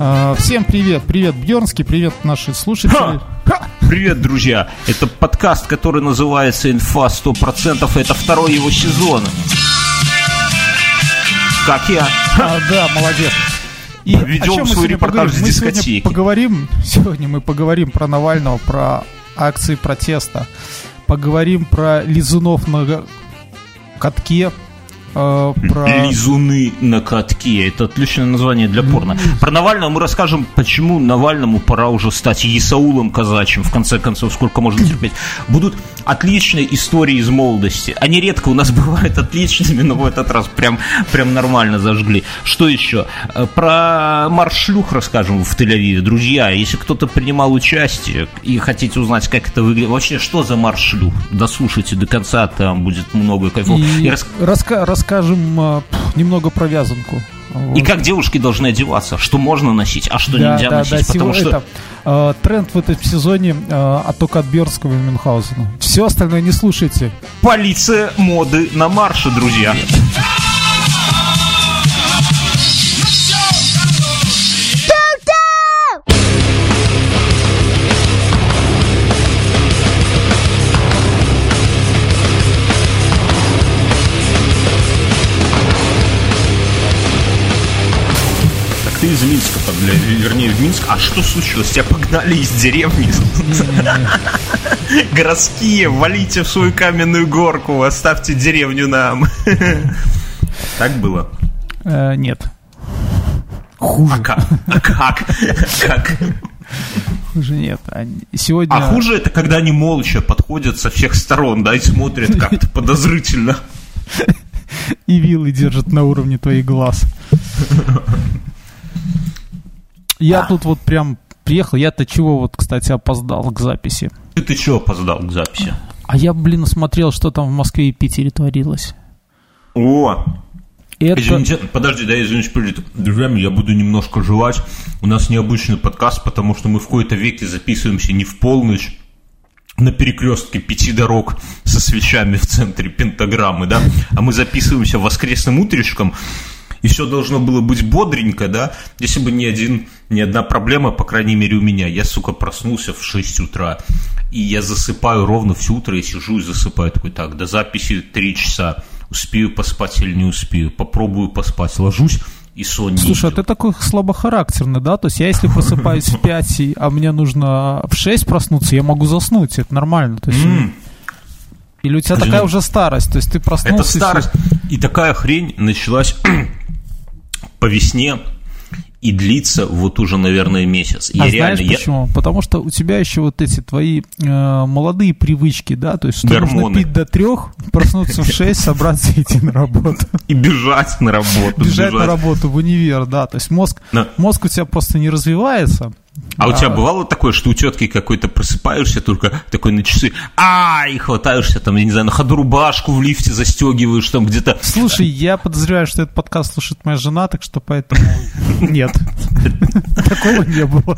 А, всем привет, привет Бьернский, привет наши слушатели. Ха! Ха! Привет, друзья! Это подкаст, который называется «Инфа 100%», это второй его сезон. Как я? А, да, молодец. И Ведем свой репортаж с дискотеки. Мы сегодня поговорим, сегодня мы поговорим про Навального, про акции протеста, поговорим про лизунов на катке, э, про... Лизуны на катке. Это отличное название для порно. Про Навального мы расскажем, почему Навальному пора уже стать Исаулом казачьим. В конце концов, сколько можно терпеть. Будут отличные истории из молодости. Они редко у нас бывают отличными, но в этот раз прям, прям нормально зажгли. Что еще? Э, про марш шлюх расскажем в Тель-Авиве. Друзья, если кто-то принимал участие и хотите узнать, как это выглядит, вообще, что за марш шлюх? Дослушайте до конца, там будет много кайфов. И, и рас... раска расскажем э, немного про вязанку. И как девушки должны одеваться, что можно носить, а что да, нельзя да, носить. Да, потому что... это, э, тренд в этом сезоне э, отток от Бернского и Мюнхгаузена. Все остальное не слушайте. Полиция моды на марше, друзья. Ты из Минска, бля, вернее, в Минск. А что случилось? Тебя погнали из деревни? Городские, валите в свою каменную горку, оставьте деревню нам. Так было? Э, нет. Хуже. А как? А как? Как? Хуже нет. Сегодня... А хуже это, когда они молча подходят со всех сторон, да, и смотрят как-то подозрительно. И вилы держат на уровне твоих глаз. Я тут вот прям приехал. Я-то чего вот, кстати, опоздал к записи. Ты, ты чего опоздал к записи? А я, блин, смотрел, что там в Москве и Питере творилось. О! Это... Извините, подожди, да, извините, перед друзьями, я буду немножко жевать. У нас необычный подкаст, потому что мы в какой-то веке записываемся не в полночь, на перекрестке пяти дорог со свечами в центре пентаграммы, да, а мы записываемся воскресным утречком, и все должно было быть бодренько, да, если бы ни один, ни одна проблема, по крайней мере, у меня. Я, сука, проснулся в 6 утра, и я засыпаю ровно все утро, и сижу и засыпаю. Такой, так, до записи 3 часа. Успею поспать или не успею? Попробую поспать. Ложусь, и сон не Слушай, идет. а ты такой слабохарактерный, да? То есть я если просыпаюсь в 5, а мне нужно в 6 проснуться, я могу заснуть, это нормально. То есть, mm. Или у тебя Блин, такая уже старость, то есть ты проснулся... Это старость. И, и такая хрень началась по весне и длится вот уже, наверное, месяц. Я а реально, знаешь почему? Я... Потому что у тебя еще вот эти твои э, молодые привычки, да, то есть что Гормоны. нужно пить до трех, проснуться в шесть, собраться и идти на работу. И бежать на работу. Бежать, бежать. на работу в универ, да, то есть мозг, мозг у тебя просто не развивается, а да. у тебя бывало такое, что у тетки какой-то просыпаешься только такой на часы, а и хватаешься там, я не знаю, на ходу рубашку в лифте застегиваешь там где-то. Слушай, я подозреваю, что этот подкаст слушает моя жена, так что поэтому нет. Такого не было.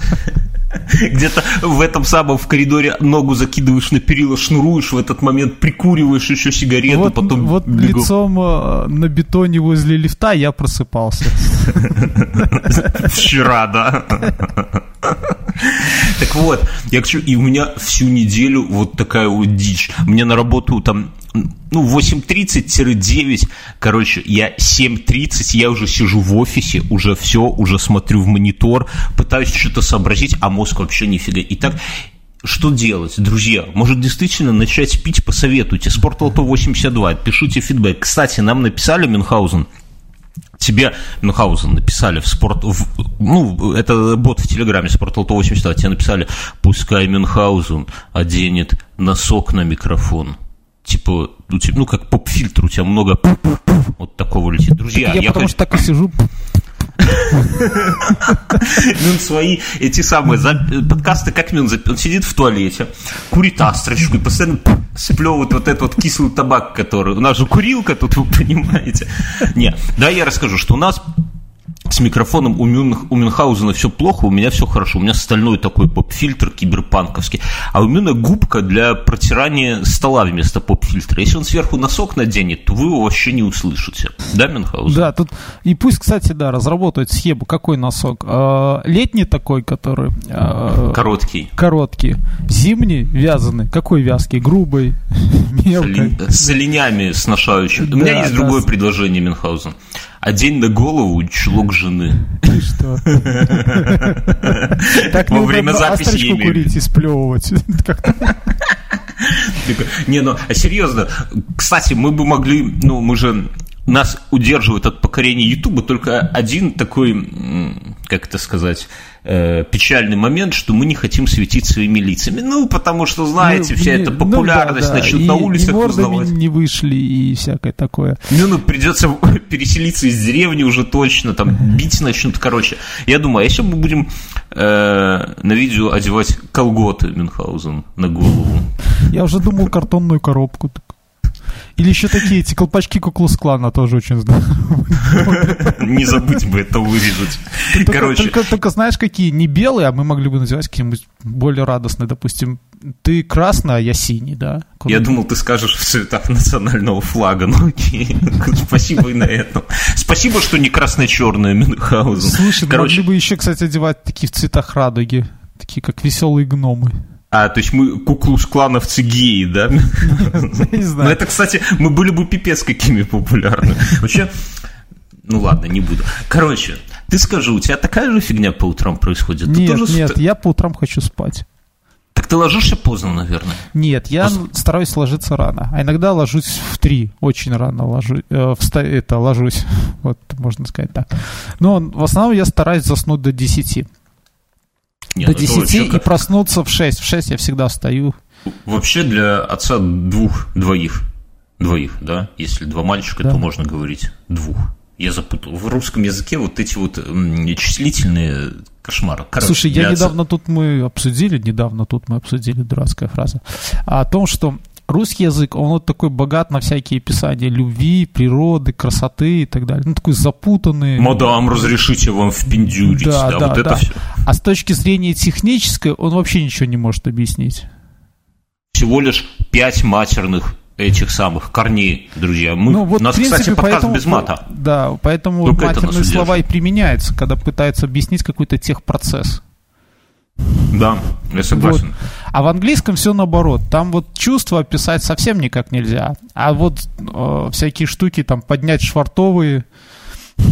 Где-то в этом самом в коридоре ногу закидываешь на перила, шнуруешь, в этот момент прикуриваешь еще сигарету, вот, потом... Вот бегу. лицом э, на бетоне возле лифта я просыпался. Вчера, да. Так вот, я хочу, и у меня всю неделю вот такая вот дичь. Мне на работу там, ну, 8.30-9, короче, я 7.30, я уже сижу в офисе, уже все, уже смотрю в монитор, пытаюсь что-то сообразить, а мозг вообще нифига. И так, что делать, друзья? Может, действительно начать пить? Посоветуйте. Спортлото 82, пишите фидбэк. Кстати, нам написали Мюнхгаузен, тебе Мюнхгаузен написали в спорт... В, ну, это бот в Телеграме, Спортлото 82, тебе написали, пускай Мюнхгаузен оденет носок на микрофон. Типа, ну, типа, ну как поп-фильтр, у тебя много вот такого летит. Друзья, так я, я потому хочу... что так и сижу Мюн свои эти самые подкасты, как Мюн, он сидит в туалете, курит астрочку и постоянно сплевывает вот этот вот кислый табак, который... У нас же курилка тут, вы понимаете. Не, да, я расскажу, что у нас с микрофоном у, Мюн, у Мюнхгаузена все плохо, у меня все хорошо. У меня стальной такой поп-фильтр киберпанковский. А у Мюна губка для протирания стола вместо поп-фильтра. Если он сверху носок наденет, то вы его вообще не услышите. Да, Мюнхгаузен? Да, тут... И пусть, кстати, да, разработают схему. Какой носок? А, летний такой, который... А, короткий. Короткий. Зимний, вязаный. Какой вязкий? Грубый, мелкий. С оленями сношающим. Да, у меня есть да, другое предложение, Мюнхгаузен. Одень на голову чулок жены. Ты что? Так Во время записи курить и сплевывать. Не, ну, а серьезно, кстати, мы бы могли, ну, мы же нас удерживает от покорения Ютуба только один такой, как это сказать, э, печальный момент, что мы не хотим светить своими лицами. Ну, потому что, знаете, ну, вся эта популярность ну, да, да. начнут и, на улицах и узнавать. не вышли и всякое такое. Ну, ну, придется переселиться из деревни уже точно, там, бить начнут, короче. Я думаю, а если мы будем э, на видео одевать колготы Мюнхгаузен на голову? Я уже думал картонную коробку. Или еще такие эти колпачки Куклус Клана тоже очень здорово. Не забудь бы это вырезать. Короче. Только, знаешь, какие? Не белые, а мы могли бы называть какие-нибудь более радостные. Допустим, ты красный, а я синий, да? Куда я думал, ты скажешь в цветах национального флага. Ну окей, спасибо и на этом. Спасибо, что не красно-черное Мюнхгаузен. Слушай, Короче... могли бы еще, кстати, одевать такие в цветах радуги. Такие, как веселые гномы. А, то есть мы куклус клановцы геи, да? Не знаю. Но это, кстати, мы были бы пипец какими популярны. Вообще, ну ладно, не буду. Короче, ты скажи, у тебя такая же фигня по утрам происходит? Нет, тоже нет, я по утрам хочу спать. Так ты ложишься поздно, наверное? Нет, я Поз... стараюсь ложиться рано. А иногда ложусь в три, очень рано ложу, э, вста... это, ложусь. Вот, можно сказать так. Но в основном я стараюсь заснуть до десяти. Нет, до 10 и проснуться в 6. В 6 я всегда встаю. Вообще для отца двух, двоих, двоих, да, если два мальчика, да. то можно говорить двух. Я запутал. В русском языке вот эти вот числительные кошмары. Короче, Слушай, я недавно тут мы обсудили, недавно тут мы обсудили дурацкая фраза, о том, что русский язык, он вот такой богат на всякие описания любви, природы, красоты и так далее. Ну, такой запутанный. Мадам, разрешите вам впендюрить. Да, да, да, вот да. это все. А с точки зрения технической, он вообще ничего не может объяснить. Всего лишь пять матерных этих самых корней, друзья. Мы, ну, вот, у нас, принципе, кстати, подкаст поэтому, без мата. Да, поэтому Только матерные слова и применяются, когда пытаются объяснить какой-то техпроцесс. Да, я согласен. Вот. А в английском все наоборот. Там вот чувства описать совсем никак нельзя. А вот э, всякие штуки, там, поднять швартовые...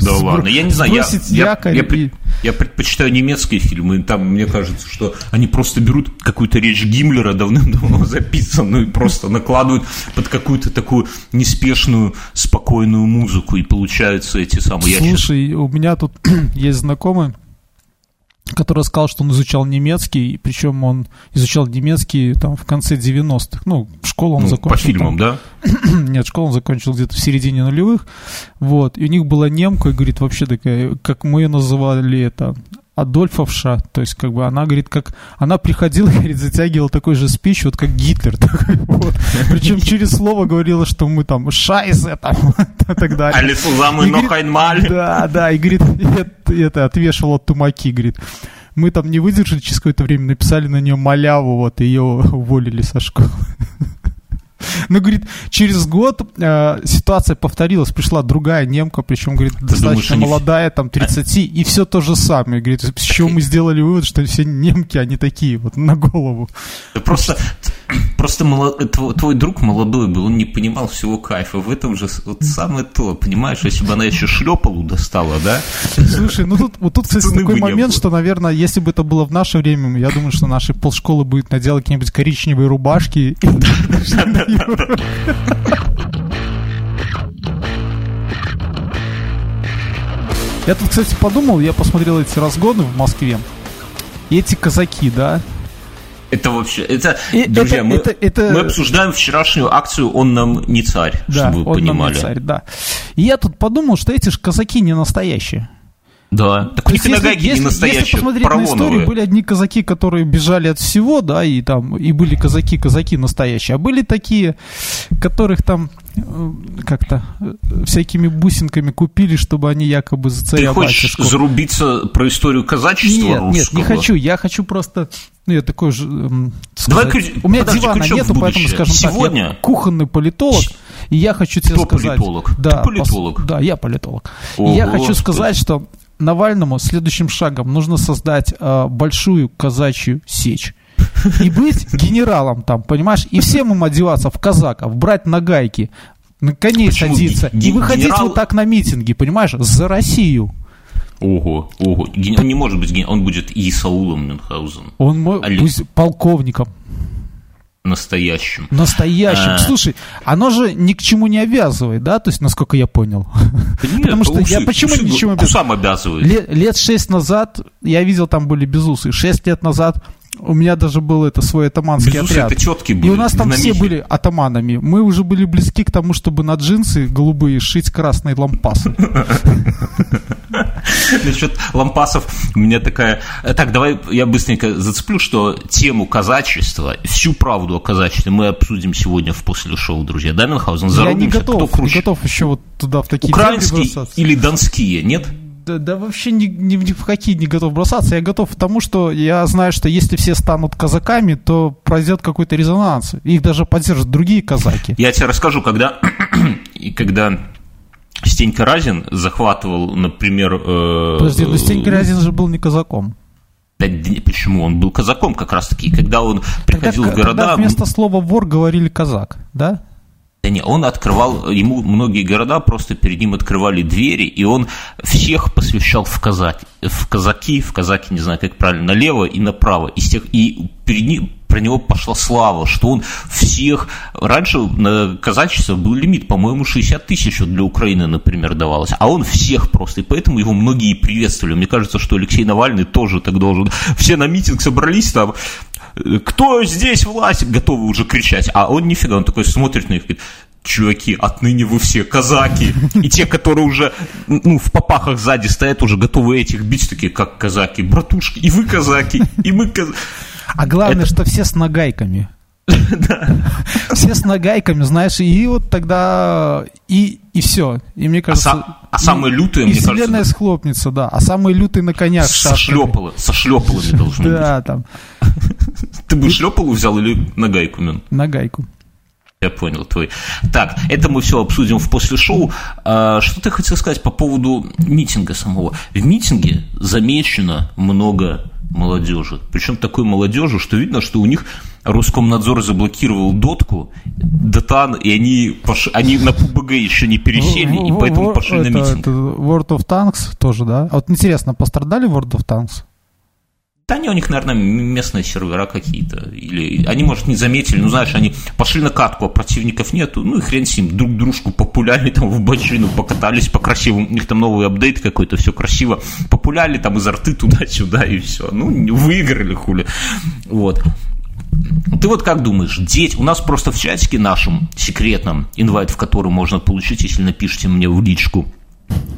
Да ладно, я не знаю, я, я, я, и... я предпочитаю немецкие фильмы, там мне кажется, что они просто берут какую-то речь Гиммлера давным-давно записанную и просто накладывают под какую-то такую неспешную, спокойную музыку, и получаются эти самые... Слушай, у меня тут есть знакомый, который сказал, что он изучал немецкий, причем он изучал немецкий там в конце 90-х. Ну, школу он ну, закончил. По фильмам, там, да? Нет, школу он закончил где-то в середине нулевых. Вот. И у них была немка, говорит, вообще такая, как мы ее называли это, Адольфовша, то есть как бы она говорит, как она приходила, говорит, затягивала такой же спич, вот как Гитлер, такой, вот. причем через слово говорила, что мы там шайзе там и так далее. Алисузамы нохайнмаль. Да, да, и говорит, это, отвешивала тумаки, говорит. Мы там не выдержали через какое-то время, написали на нее маляву, вот, ее уволили со школы. Ну, говорит, через год э, ситуация повторилась, пришла другая немка, причем, говорит, Ты достаточно думаешь, молодая, там, 30, и все то же самое. Говорит, с чего мы сделали вывод, что все немки, они такие, вот, на голову. Просто, просто молод... твой, друг молодой был, он не понимал всего кайфа. В этом же вот самое то, понимаешь, если бы она еще шлепалу достала, да? Слушай, ну тут, вот тут, кстати, Цены такой момент, что, наверное, если бы это было в наше время, я думаю, что наши полшколы будет наделать какие-нибудь коричневые рубашки. Я тут, кстати, подумал, я посмотрел эти разгоны в Москве. И эти казаки, да, это вообще, это, и, друзья, это, мы, это, это... мы обсуждаем вчерашнюю акцию «Он нам не царь», да, чтобы вы он понимали. Нам не царь, да. И я тут подумал, что эти же казаки не настоящие. Да. Так у них и не настоящие, если посмотреть на историю, были одни казаки, которые бежали от всего, да, и там, и были казаки-казаки настоящие, а были такие, которых там э, как-то э, всякими бусинками купили, чтобы они якобы за царя Ты хочешь батюшку. зарубиться про историю казачества Нет, русского? нет, не хочу, я хочу просто, ну, я такой же, эм, Давай сказать, крю- у меня подожди, дивана нету, поэтому, скажем так, Сегодня- я кухонный политолог, и я хочу тебе Кто сказать... политолог? Да, Ты политолог? пос- да, я политолог. И О, я хочу сказать, что Навальному следующим шагом нужно создать э, большую казачью сечь. И быть генералом там, понимаешь? И всем им одеваться в казаков, брать нагайки, на коней Почему? садиться Ге- и выходить генерал- вот так на митинги, понимаешь? За Россию. Ого, ого. Ген- Он не может быть, ген- он будет и Саулом Мюнхгаузен. Он мой, Олег. пусть полковником. Настоящим. Настоящим. А. Слушай, оно же ни к чему не обязывает, да? То есть, насколько я понял. Нет, Потому что я усы- почему усы ничего г- без- Сам обязывает. Лет, лет шесть назад, я видел, там были безусы. Шесть лет назад у меня даже был это свой атаманский Безусы отряд. это четкие И были. у нас там все динамики. были атаманами. Мы уже были близки к тому, чтобы на джинсы голубые шить красный лампас. Насчет лампасов у меня такая... Э, Так, давай я быстренько зацеплю, что тему казачества, всю правду о казачестве мы обсудим сегодня в после шоу, друзья. Да, Мюнхгаузен? Я не кто готов, не готов еще вот туда в такие Украинские или донские, нет? Да, да вообще ни, ни, ни в какие не готов бросаться. Я готов к тому, что я знаю, что если все станут казаками, то произойдет какой-то резонанс. Их даже поддержат другие казаки. Я тебе расскажу, когда, и когда Стенька Разин захватывал, например... э, Подожди, но Стенька Разин же был не казаком. Да, почему? Он был казаком как раз-таки. Когда он приходил Тогда, в города... тогда вместо слова вор говорили казак, да? Да не, он открывал, ему многие города просто перед ним открывали двери, и он всех посвящал в казаки, в казаки, в казаки, не знаю, как правильно, налево и направо. И, тех, и перед ним, про него пошла слава, что он всех... Раньше на казачество был лимит, по-моему, 60 тысяч для Украины, например, давалось, а он всех просто, и поэтому его многие приветствовали. Мне кажется, что Алексей Навальный тоже так должен. Все на митинг собрались там, кто здесь власть, готовы уже кричать, а он нифига, он такой смотрит на них, говорит, чуваки, отныне вы все казаки. И те, которые уже ну, в попахах сзади стоят, уже готовы этих бить, такие, как казаки, братушки, и вы казаки, и мы казаки. А главное, что все с нагайками. Все с нагайками, знаешь, и вот тогда и, и все. И мне А, кажется... а самые лютые, и мне вселенная кажется, схлопнется, да. А самые лютые на конях со шашками. шлепала, со шлепалами должны Да, там, быть. Ты бы шлепалу взял или на гайку, мен? на гайку. Я понял твой. Так, это мы все обсудим в после шоу. А, что ты хотел сказать по поводу митинга самого? В митинге замечено много молодежи. Причем такой молодежи, что видно, что у них Роскомнадзор заблокировал дотку, дотан, и они, пош... они на ПУБГ еще не пересели, и поэтому пошли на это- митинг. это World of Tanks тоже, да? А вот интересно, пострадали World of Tanks? Да они у них, наверное, местные сервера какие-то. Или они, может, не заметили, ну, знаешь, они пошли на катку, а противников нету. Ну и хрен с ним, друг дружку популяли там в бочину, покатались по красивому. У них там новый апдейт какой-то, все красиво. Популяли там изо рты туда-сюда и все. Ну, выиграли хули. Вот. Ты вот как думаешь, деть, у нас просто в чатике нашем секретном, инвайт в который можно получить, если напишите мне в личку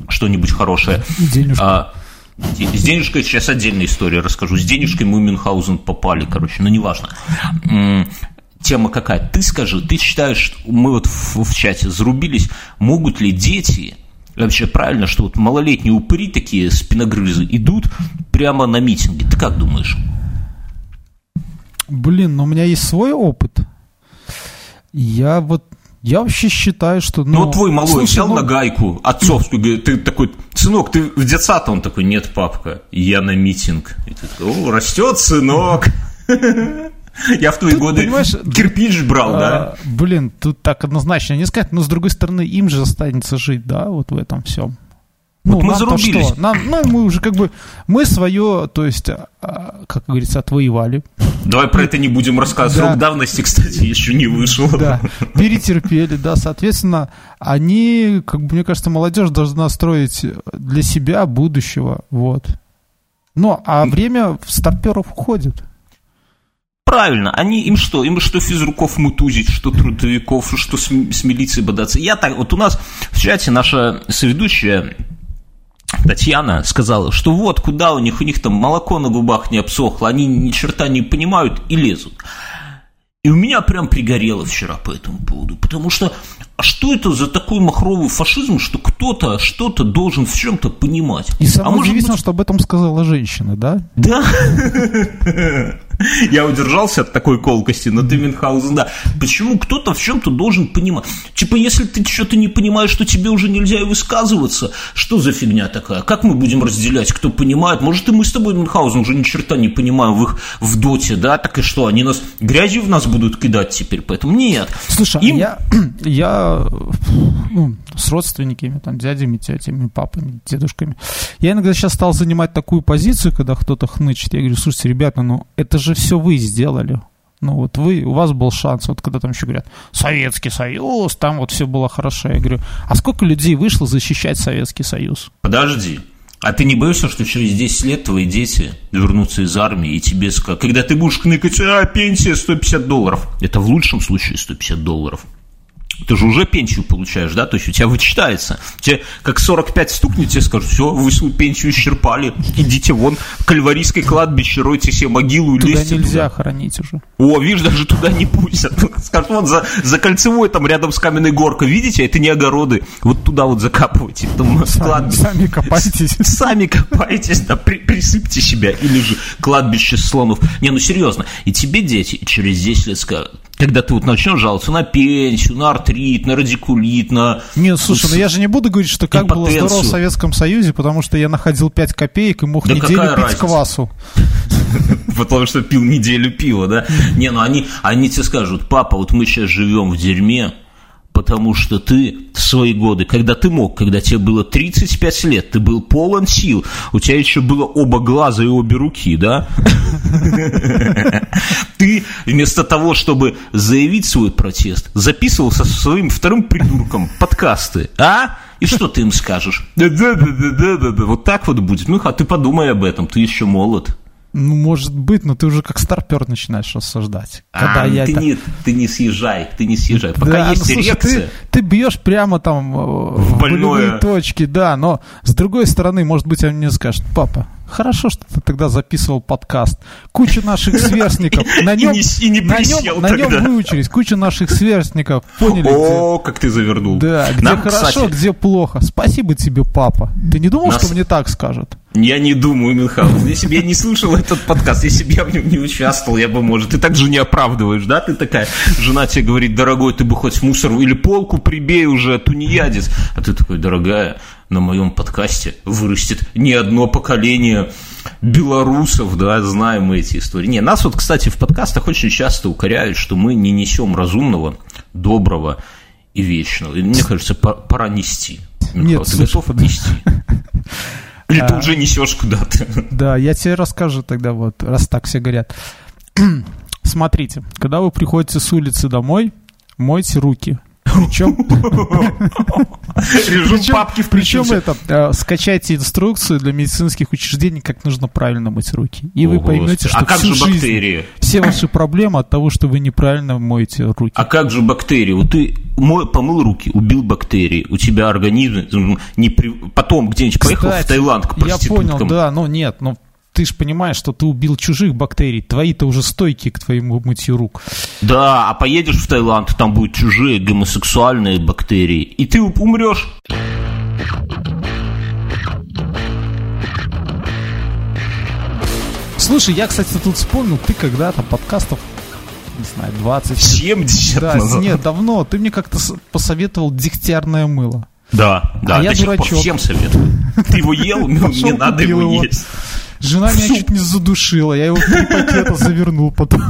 что-нибудь хорошее. Денежку. А, с денежкой сейчас отдельная история расскажу. С денежкой мы Мюнхгаузен попали, короче, но неважно. М, Тема какая? Ты скажи, ты считаешь, что мы вот в, в чате зарубились, могут ли дети, вообще правильно, что вот малолетние упыри такие, спиногрызы, идут прямо на митинги? Ты как думаешь? Блин, ну у меня есть свой опыт. Я вот, я вообще считаю, что... Ну, вот твой малой слушай, взял ну, на гайку отцовскую, говорит, ты такой, сынок, ты в детсад? Он такой, нет, папка, я на митинг. И ты такой, о, растет сынок. Я в твои Тут, годы кирпич брал, да? а, Блин, тут так однозначно не сказать, но с другой стороны, им же останется жить, да, вот в этом всем. Вот мы нам-то зарубились. что? Нам, ну, мы уже как бы, мы свое, то есть, а, как говорится, отвоевали. Давай про это не будем рассказывать. Да. Срок давности, кстати, еще не вышел. Да, перетерпели, да, соответственно, они, как бы, мне кажется, молодежь должна строить для себя будущего, вот. Ну, а время старперов уходит. Правильно, они им что? Им что физруков мутузить, что трудовиков, что с, с милицией бодаться. Я так, вот у нас в чате наша соведущая Татьяна сказала, что вот куда у них, у них там молоко на губах не обсохло, они ни черта не понимают и лезут. И у меня прям пригорело вчера по этому поводу, потому что а что это за такой махровый фашизм, что кто-то что-то должен в чем-то понимать? И самое а может удивительное, быть... что об этом сказала женщина, да? Да. Я удержался от такой колкости, но ты, Мюнхгаузен, да. Почему кто-то в чем-то должен понимать? Типа, если ты что-то не понимаешь, что тебе уже нельзя и высказываться, что за фигня такая? Как мы будем разделять, кто понимает? Может, и мы с тобой, Мюнхгаузен, уже ни черта не понимаем в их в доте, да? Так и что, они нас грязью в нас будут кидать теперь? Поэтому нет. Слушай, Им... я, я ну, с родственниками, там, дядями, тетями, папами, дедушками, я иногда сейчас стал занимать такую позицию, когда кто-то хнычет. Я говорю, слушайте, ребята, ну это же все вы сделали. Ну вот вы, у вас был шанс, вот когда там еще говорят, Советский Союз, там вот все было хорошо. Я говорю, а сколько людей вышло защищать Советский Союз? Подожди, а ты не боишься, что через 10 лет твои дети вернутся из армии, и тебе скажут, когда ты будешь кныкать, а, пенсия 150 долларов. Это в лучшем случае 150 долларов ты же уже пенсию получаешь, да, то есть у тебя вычитается. Тебе как 45 стукнет, тебе скажут, все, вы свою пенсию исчерпали, идите вон Кальварийское кладбище, ройте себе могилу и туда лезьте нельзя туда. хоронить уже. О, видишь, даже туда не пустят. Скажут, вот за, за кольцевой там рядом с каменной горкой, видите, это не огороды, вот туда вот закапывайте. Там сами, кладбище. сами копайтесь. Сами копайтесь, да, при, присыпьте себя, или же кладбище слонов. Не, ну серьезно, и тебе дети через 10 лет скажут, когда ты вот начнешь жаловаться на пенсию, на артрит, на радикулит, на... Нет, слушай, ну я же не буду говорить, что как было здорово в Советском Союзе, потому что я находил 5 копеек и мог да неделю пить разница? квасу. Потому что пил неделю пива, да? Не, ну они, они тебе скажут, папа, вот мы сейчас живем в дерьме, потому что ты в свои годы, когда ты мог, когда тебе было 35 лет, ты был полон сил, у тебя еще было оба глаза и обе руки, да? Ты вместо того, чтобы заявить свой протест, записывался со своим вторым придурком подкасты, а? И что ты им скажешь? Да-да-да-да-да-да. Вот так вот будет. Ну, а ты подумай об этом, ты еще молод. Ну, может быть, но ты уже как старпер начинаешь рассуждать. Когда а, я ты, это... не, ты не съезжай, ты не съезжай. Пока да, есть ну, слушай. Ты, ты бьешь прямо там э, в, в больные точки, да, но с другой стороны, может быть, он мне скажет, папа, Хорошо, что ты тогда записывал подкаст. Куча наших сверстников. На нем, и не, и не на нем, на нем выучились. Куча наших сверстников. Поняли? О, где, как ты завернул. Да, где Нам, хорошо, кстати, где плохо. Спасибо тебе, папа. Ты не думал, Нас... что мне так скажут? Я не думаю, Мюнхгаузен. Если бы я не слушал этот подкаст, если бы я в нем не участвовал, я бы, может, ты так же не оправдываешь, да? Ты такая, жена тебе говорит, дорогой, ты бы хоть мусор или полку прибей уже, тунеядец. А ты такой, дорогая, на моем подкасте вырастет не одно поколение белорусов, да, знаем мы эти истории. Не, нас вот, кстати, в подкастах очень часто укоряют, что мы не несем разумного, доброго и вечного. И мне кажется, пора нести. Нет, ты слушай, готов нести? Или ты а, уже несешь куда-то? Да, я тебе расскажу тогда вот, раз так все говорят. Смотрите, когда вы приходите с улицы домой, мойте руки. Причем... Режим папки Причем это, э, скачайте инструкцию для медицинских учреждений, как нужно правильно мыть руки. И вы поймете, что а как же бактерии? все ваши проблемы от того, что вы неправильно моете руки. А как же бактерии? Вот ты помыл руки, убил бактерии, у тебя организм не при... потом где-нибудь поехал в Таиланд к проституткам. Я понял, да, но нет, но ты же понимаешь, что ты убил чужих бактерий, твои-то уже стойкие к твоему мытью рук. Да, а поедешь в Таиланд, там будут чужие гомосексуальные бактерии, и ты умрешь. Слушай, я, кстати, тут вспомнил, ты когда-то подкастов не знаю, 20 70 да, назад. Нет, давно. Ты мне как-то посоветовал дегтярное мыло. Да, да, а я дурачок. всем советую. Ты его ел, мне надо его есть. Жена меня чуть не задушила, я его в три пакета завернул потом.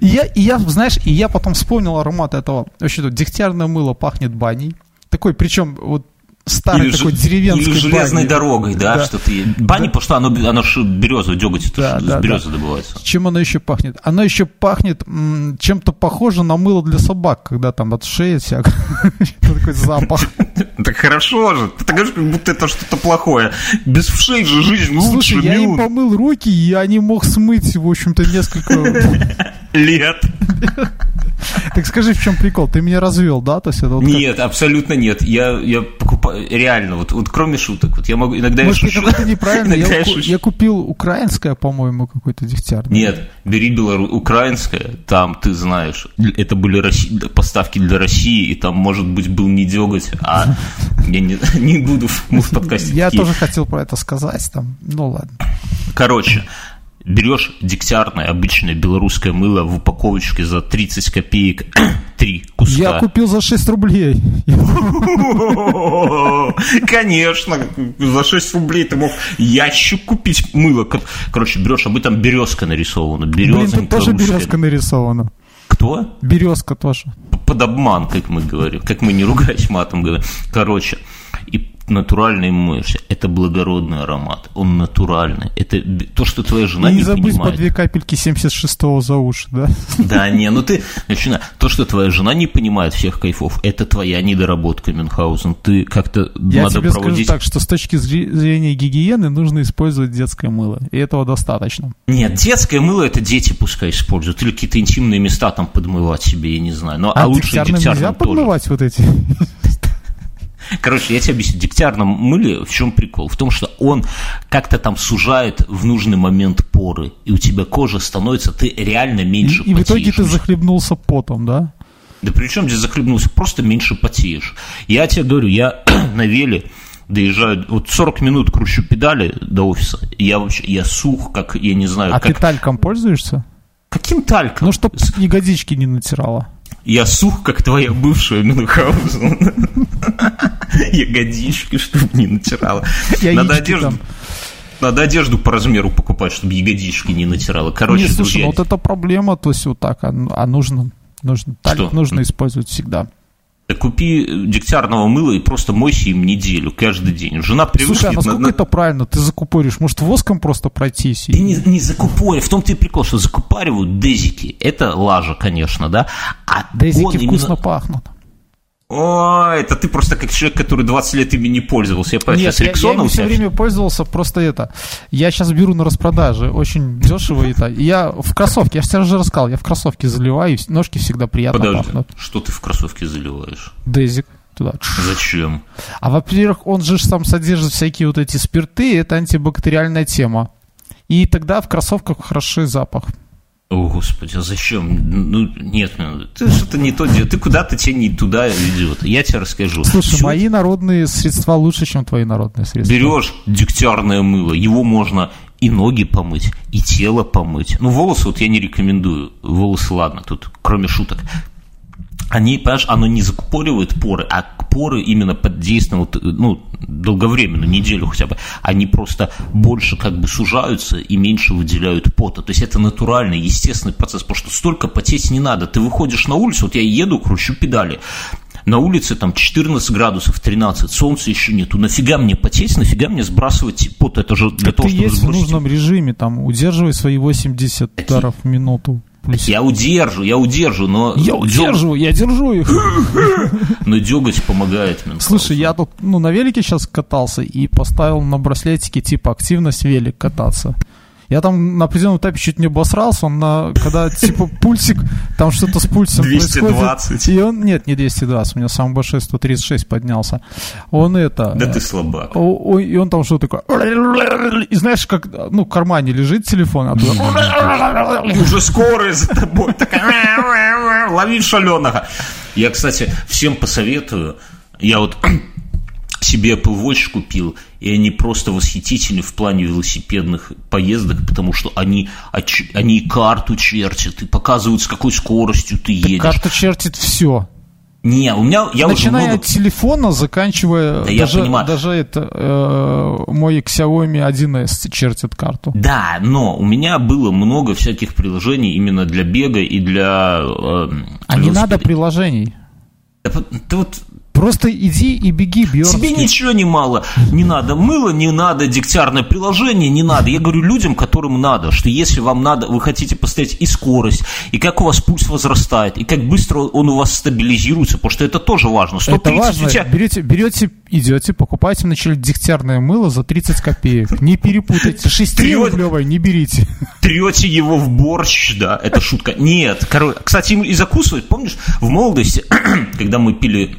И я, и я, знаешь, и я потом вспомнил аромат этого. Вообще, дегтярное мыло пахнет баней. Такой, причем, вот старой или такой ж, деревенской или железной бани. дорогой, да, да. что ты... Бани, да. потому что оно, оно же береза, деготь, да, да, береза да. добывается. Чем оно еще пахнет? Оно еще пахнет чем-то похоже на мыло для собак, когда там от шеи всяко такой запах. Так хорошо же, ты говоришь, как будто это что-то плохое. Без вшей же жизнь лучше, Слушай, я им помыл руки, и я не мог смыть, в общем-то, несколько... Лет. Так скажи, в чем прикол? Ты меня развел, да? То есть это вот нет, как... абсолютно нет. Я, я реально, вот, вот кроме шуток, вот я могу иногда Может, я шучу. это неправильно. Я, я шучу. я купил украинское, по-моему, какое-то дегтярное. Нет, бери белору... украинское, там, ты знаешь, это были Росси- поставки для России, и там, может быть, был не деготь, а я не, не буду в, мы в подкасте. Я тоже хотел про это сказать там. Ну ладно. Короче, берешь дегтярное обычное белорусское мыло в упаковочке за 30 копеек, три куска. Я купил за 6 рублей. Конечно, за 6 рублей ты мог ящик купить мыло. Кор- Короче, берешь, а бы там березка нарисована. Блин, тут тоже березка нарисована. Кто? Березка тоже. Под обман, как мы говорим. Как мы не ругаясь матом говорим. Короче, и натурально им моешься. Это благородный аромат. Он натуральный. Это то, что твоя жена И не, не забудь по понимает. две капельки 76-го за уши, да? Да, не, ну ты, начинай. То, что твоя жена не понимает всех кайфов, это твоя недоработка, Мюнхгаузен. Ты как-то Я надо тебе скажу проводить... так, что с точки зре- зрения гигиены нужно использовать детское мыло. И этого достаточно. Нет, детское мыло это дети пускай используют. Или какие-то интимные места там подмывать себе, я не знаю. Но, а, А, лучше дегтярным нельзя тоже. подмывать вот эти? Короче, я тебе объясню. В дегтярном мыле в чем прикол? В том, что он как-то там сужает в нужный момент поры. И у тебя кожа становится, ты реально И, меньше и в итоге потеешь. ты захлебнулся потом, да? Да при чем здесь захлебнулся? Просто меньше потеешь. Я тебе говорю, я на веле доезжаю, вот 40 минут кручу педали до офиса, и я вообще, я сух, как, я не знаю, А как... ты тальком пользуешься? Каким тальком? Ну, чтоб ягодички не натирала. Я сух, как твоя бывшая Мюнхгаузен. Ягодички, чтобы не натирала. Надо одежду... Надо одежду по размеру покупать, чтобы ягодички не натирала. Короче, не, слушай, друзья, ну вот это проблема, то есть вот так, а, а нужно, нужно, талик Что? нужно использовать всегда. Да купи э, дегтярного мыла и просто мойся им неделю, каждый день. Жена привыкнет... Слушай, а на- насколько на- это правильно? Ты закупоришь? Может, воском просто пройтись? Ты не, не закупори, в том-то и прикол, что закупаривают дезики. Это лажа, конечно, да. А Дезики он именно- вкусно пахнут. Ой, это ты просто как человек, который 20 лет ими не пользовался. Я понимаю, Нет, сейчас я, я у все время пользовался, просто это. Я сейчас беру на распродаже, очень дешево это. Я в кроссовке, я же тебе уже рассказал, я в кроссовке заливаю, и ножки всегда приятно Подожди, пахнут. что ты в кроссовке заливаешь? Дезик туда. Зачем? А во-первых, он же ж там содержит всякие вот эти спирты, это антибактериальная тема. И тогда в кроссовках хороший запах. О, Господи, а зачем? Ну, нет, ну, ты что-то не то делаешь. Ты куда-то тебя не туда ведет. Я тебе расскажу. Слушай, Всё мои народные средства лучше, чем твои народные средства. Берешь дегтярное мыло, его можно и ноги помыть, и тело помыть. Ну, волосы вот я не рекомендую. Волосы, ладно, тут кроме шуток. Они, понимаешь, оно не закупоривает поры, а поры именно под действием, вот, ну, долговременно, неделю хотя бы, они просто больше как бы сужаются и меньше выделяют пота. То есть это натуральный, естественный процесс, потому что столько потеть не надо. Ты выходишь на улицу, вот я еду, кручу педали, на улице там 14 градусов, 13, солнца еще нету. Нафига мне потеть, нафига мне сбрасывать пот? Это же для Так того, чтобы есть в сбросить. нужном режиме, там, удерживай свои 80 ударов в минуту. Плюс. Я удержу, я удержу, но... Я удерживаю, я держу их. Но деготь помогает. Слушай, я тут, ну, на велике сейчас катался и поставил на браслетике, типа, активность велик кататься. Я там на определенном этапе чуть не обосрался, он на, когда, типа, пульсик, там что-то с пульсом 220. происходит. И он, нет, не 220, у меня самый большой 136 поднялся. Он это... Да ты слабак. о- и он там что такое... И знаешь, как, ну, в кармане лежит телефон, а туда... Уже скорая за тобой. Такая, лови шаленого. Я, кстати, всем посоветую. Я вот себе Apple Watch купил, и они просто восхитительны в плане велосипедных поездок, потому что они, они и карту чертят, и показывают, с какой скоростью ты едешь. Карта чертит все. Не, у меня, я уже Начиная много... от телефона, заканчивая Да я даже, понимаю. даже это э, мой Xiaomi 1s чертит карту. Да, но у меня было много всяких приложений именно для бега и для... э, А не надо приложений. Да Ты вот Просто иди и беги, Бьерн. Тебе ничего не мало, не надо мыло, не надо дегтярное приложение, не надо. Я говорю людям, которым надо, что если вам надо, вы хотите поставить и скорость, и как у вас пульс возрастает, и как быстро он у вас стабилизируется, потому что это тоже важно. 130 Это важно. тебя- Берете, берете, идете, покупаете вначале дегтярное мыло за 30 копеек. Не перепутайте. 6-рублевое не берите. трете его в борщ, да, это шутка. Нет, короче, кстати, и закусывать, помнишь, в молодости, когда мы пили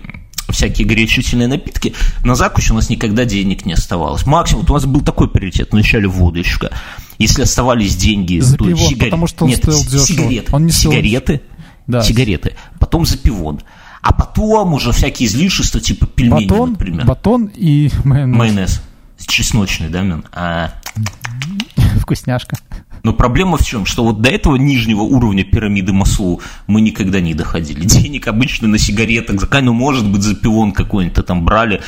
всякие горячительные напитки, на закусь у нас никогда денег не оставалось. Максимум, вот у нас был такой приоритет, вначале водочка. Если оставались деньги, За то пивон, сигарет- потому что он Нет, стоил дешево. сигареты. Он не стоил- сигареты, Да. сигареты, потом за пивон. А потом уже всякие излишества, типа пельмени, Батон, например. батон и майонез. Майонез. Чесночный, да, мен? А, Вкусняшка. но проблема в чем? Что вот до этого нижнего уровня пирамиды Маслоу мы никогда не доходили. Денег обычно на сигаретах, ну, может быть, за пивон какой-нибудь там брали.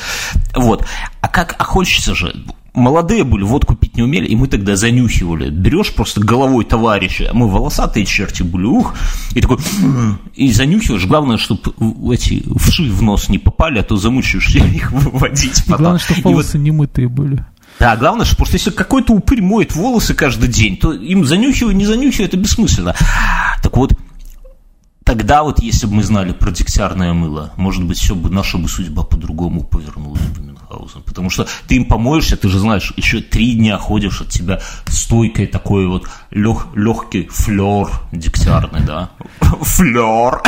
Вот. А как, а хочется же, молодые были, водку пить не умели, и мы тогда занюхивали. Берешь просто головой товарища, а мы волосатые черти были, ух, и такой, и занюхиваешь. Главное, чтобы эти вши в нос не попали, а то замучаешься их выводить И потом. главное, чтобы И вот волосы немытые были. да, главное, что просто если какой-то упырь моет волосы каждый день, то им занюхивай, не занюхивай, это бессмысленно. Так вот, тогда вот, если бы мы знали про дегтярное мыло, может быть, все бы, наша бы судьба по-другому повернулась бы, Мюнхгаузен. Потому что ты им помоешься, ты же знаешь, еще три дня ходишь от тебя стойкой такой вот лег, легкий флер дегтярный, да? Флер.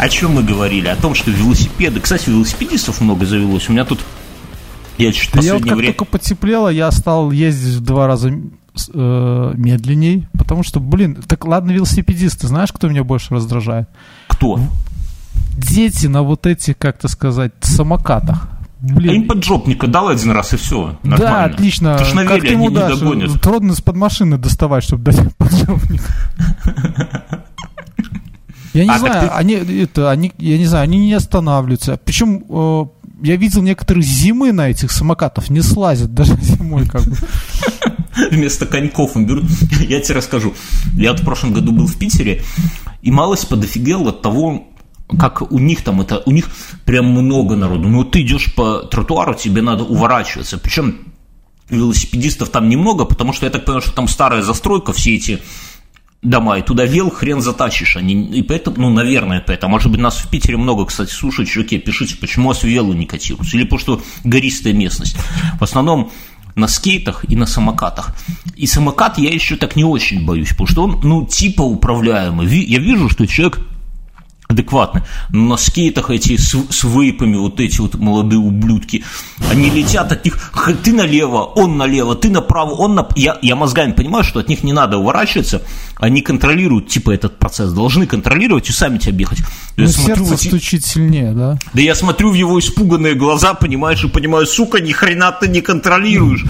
О чем мы говорили? О том, что велосипеды... Кстати, велосипедистов много завелось. У меня тут... Я чуть Да я вот как время... только потеплело, я стал ездить в два раза э, медленней, потому что, блин, так ладно, велосипедисты, знаешь, кто меня больше раздражает? Кто? Дети на вот этих, как то сказать, самокатах. А им Блин, поджопника дал один раз и все. да, отлично. Ты ж на как ты ему дашь? догонят. Трудно из-под машины доставать, чтобы дать поджопник. Я не А, знаю, ты- они, это, они, я не знаю, они не останавливаются. Причем э, я видел некоторые зимы на этих самокатов не слазят даже зимой как бы. Вместо коньков им берут. Я тебе расскажу. Я в прошлом году был в Питере, и малость подофигел от того, как у них там это, у них прям много народу. Ну, ты идешь по тротуару, тебе надо уворачиваться. Причем велосипедистов там немного, потому что я так понимаю, что там старая застройка, все эти дома, и туда вел хрен затащишь. Они, и поэтому, ну, наверное, поэтому. Может быть, нас в Питере много, кстати, слушают, чуваки, пишите, почему вас велы не котируются. Или потому что гористая местность. В основном на скейтах и на самокатах. И самокат я еще так не очень боюсь, потому что он, ну, типа управляемый. Я вижу, что человек адекватны. Но на скейтах эти с, с вейпами, вот эти вот молодые ублюдки, они летят от них, ты налево, он налево, ты направо, он на... Я, я мозгами понимаю, что от них не надо уворачиваться, они контролируют, типа, этот процесс, должны контролировать и сами тебя объехать. Я Ну, смотрю сердце эти- стучит сильнее, да? да я смотрю в его испуганные глаза, понимаешь, и понимаю, сука, ни хрена ты не контролируешь.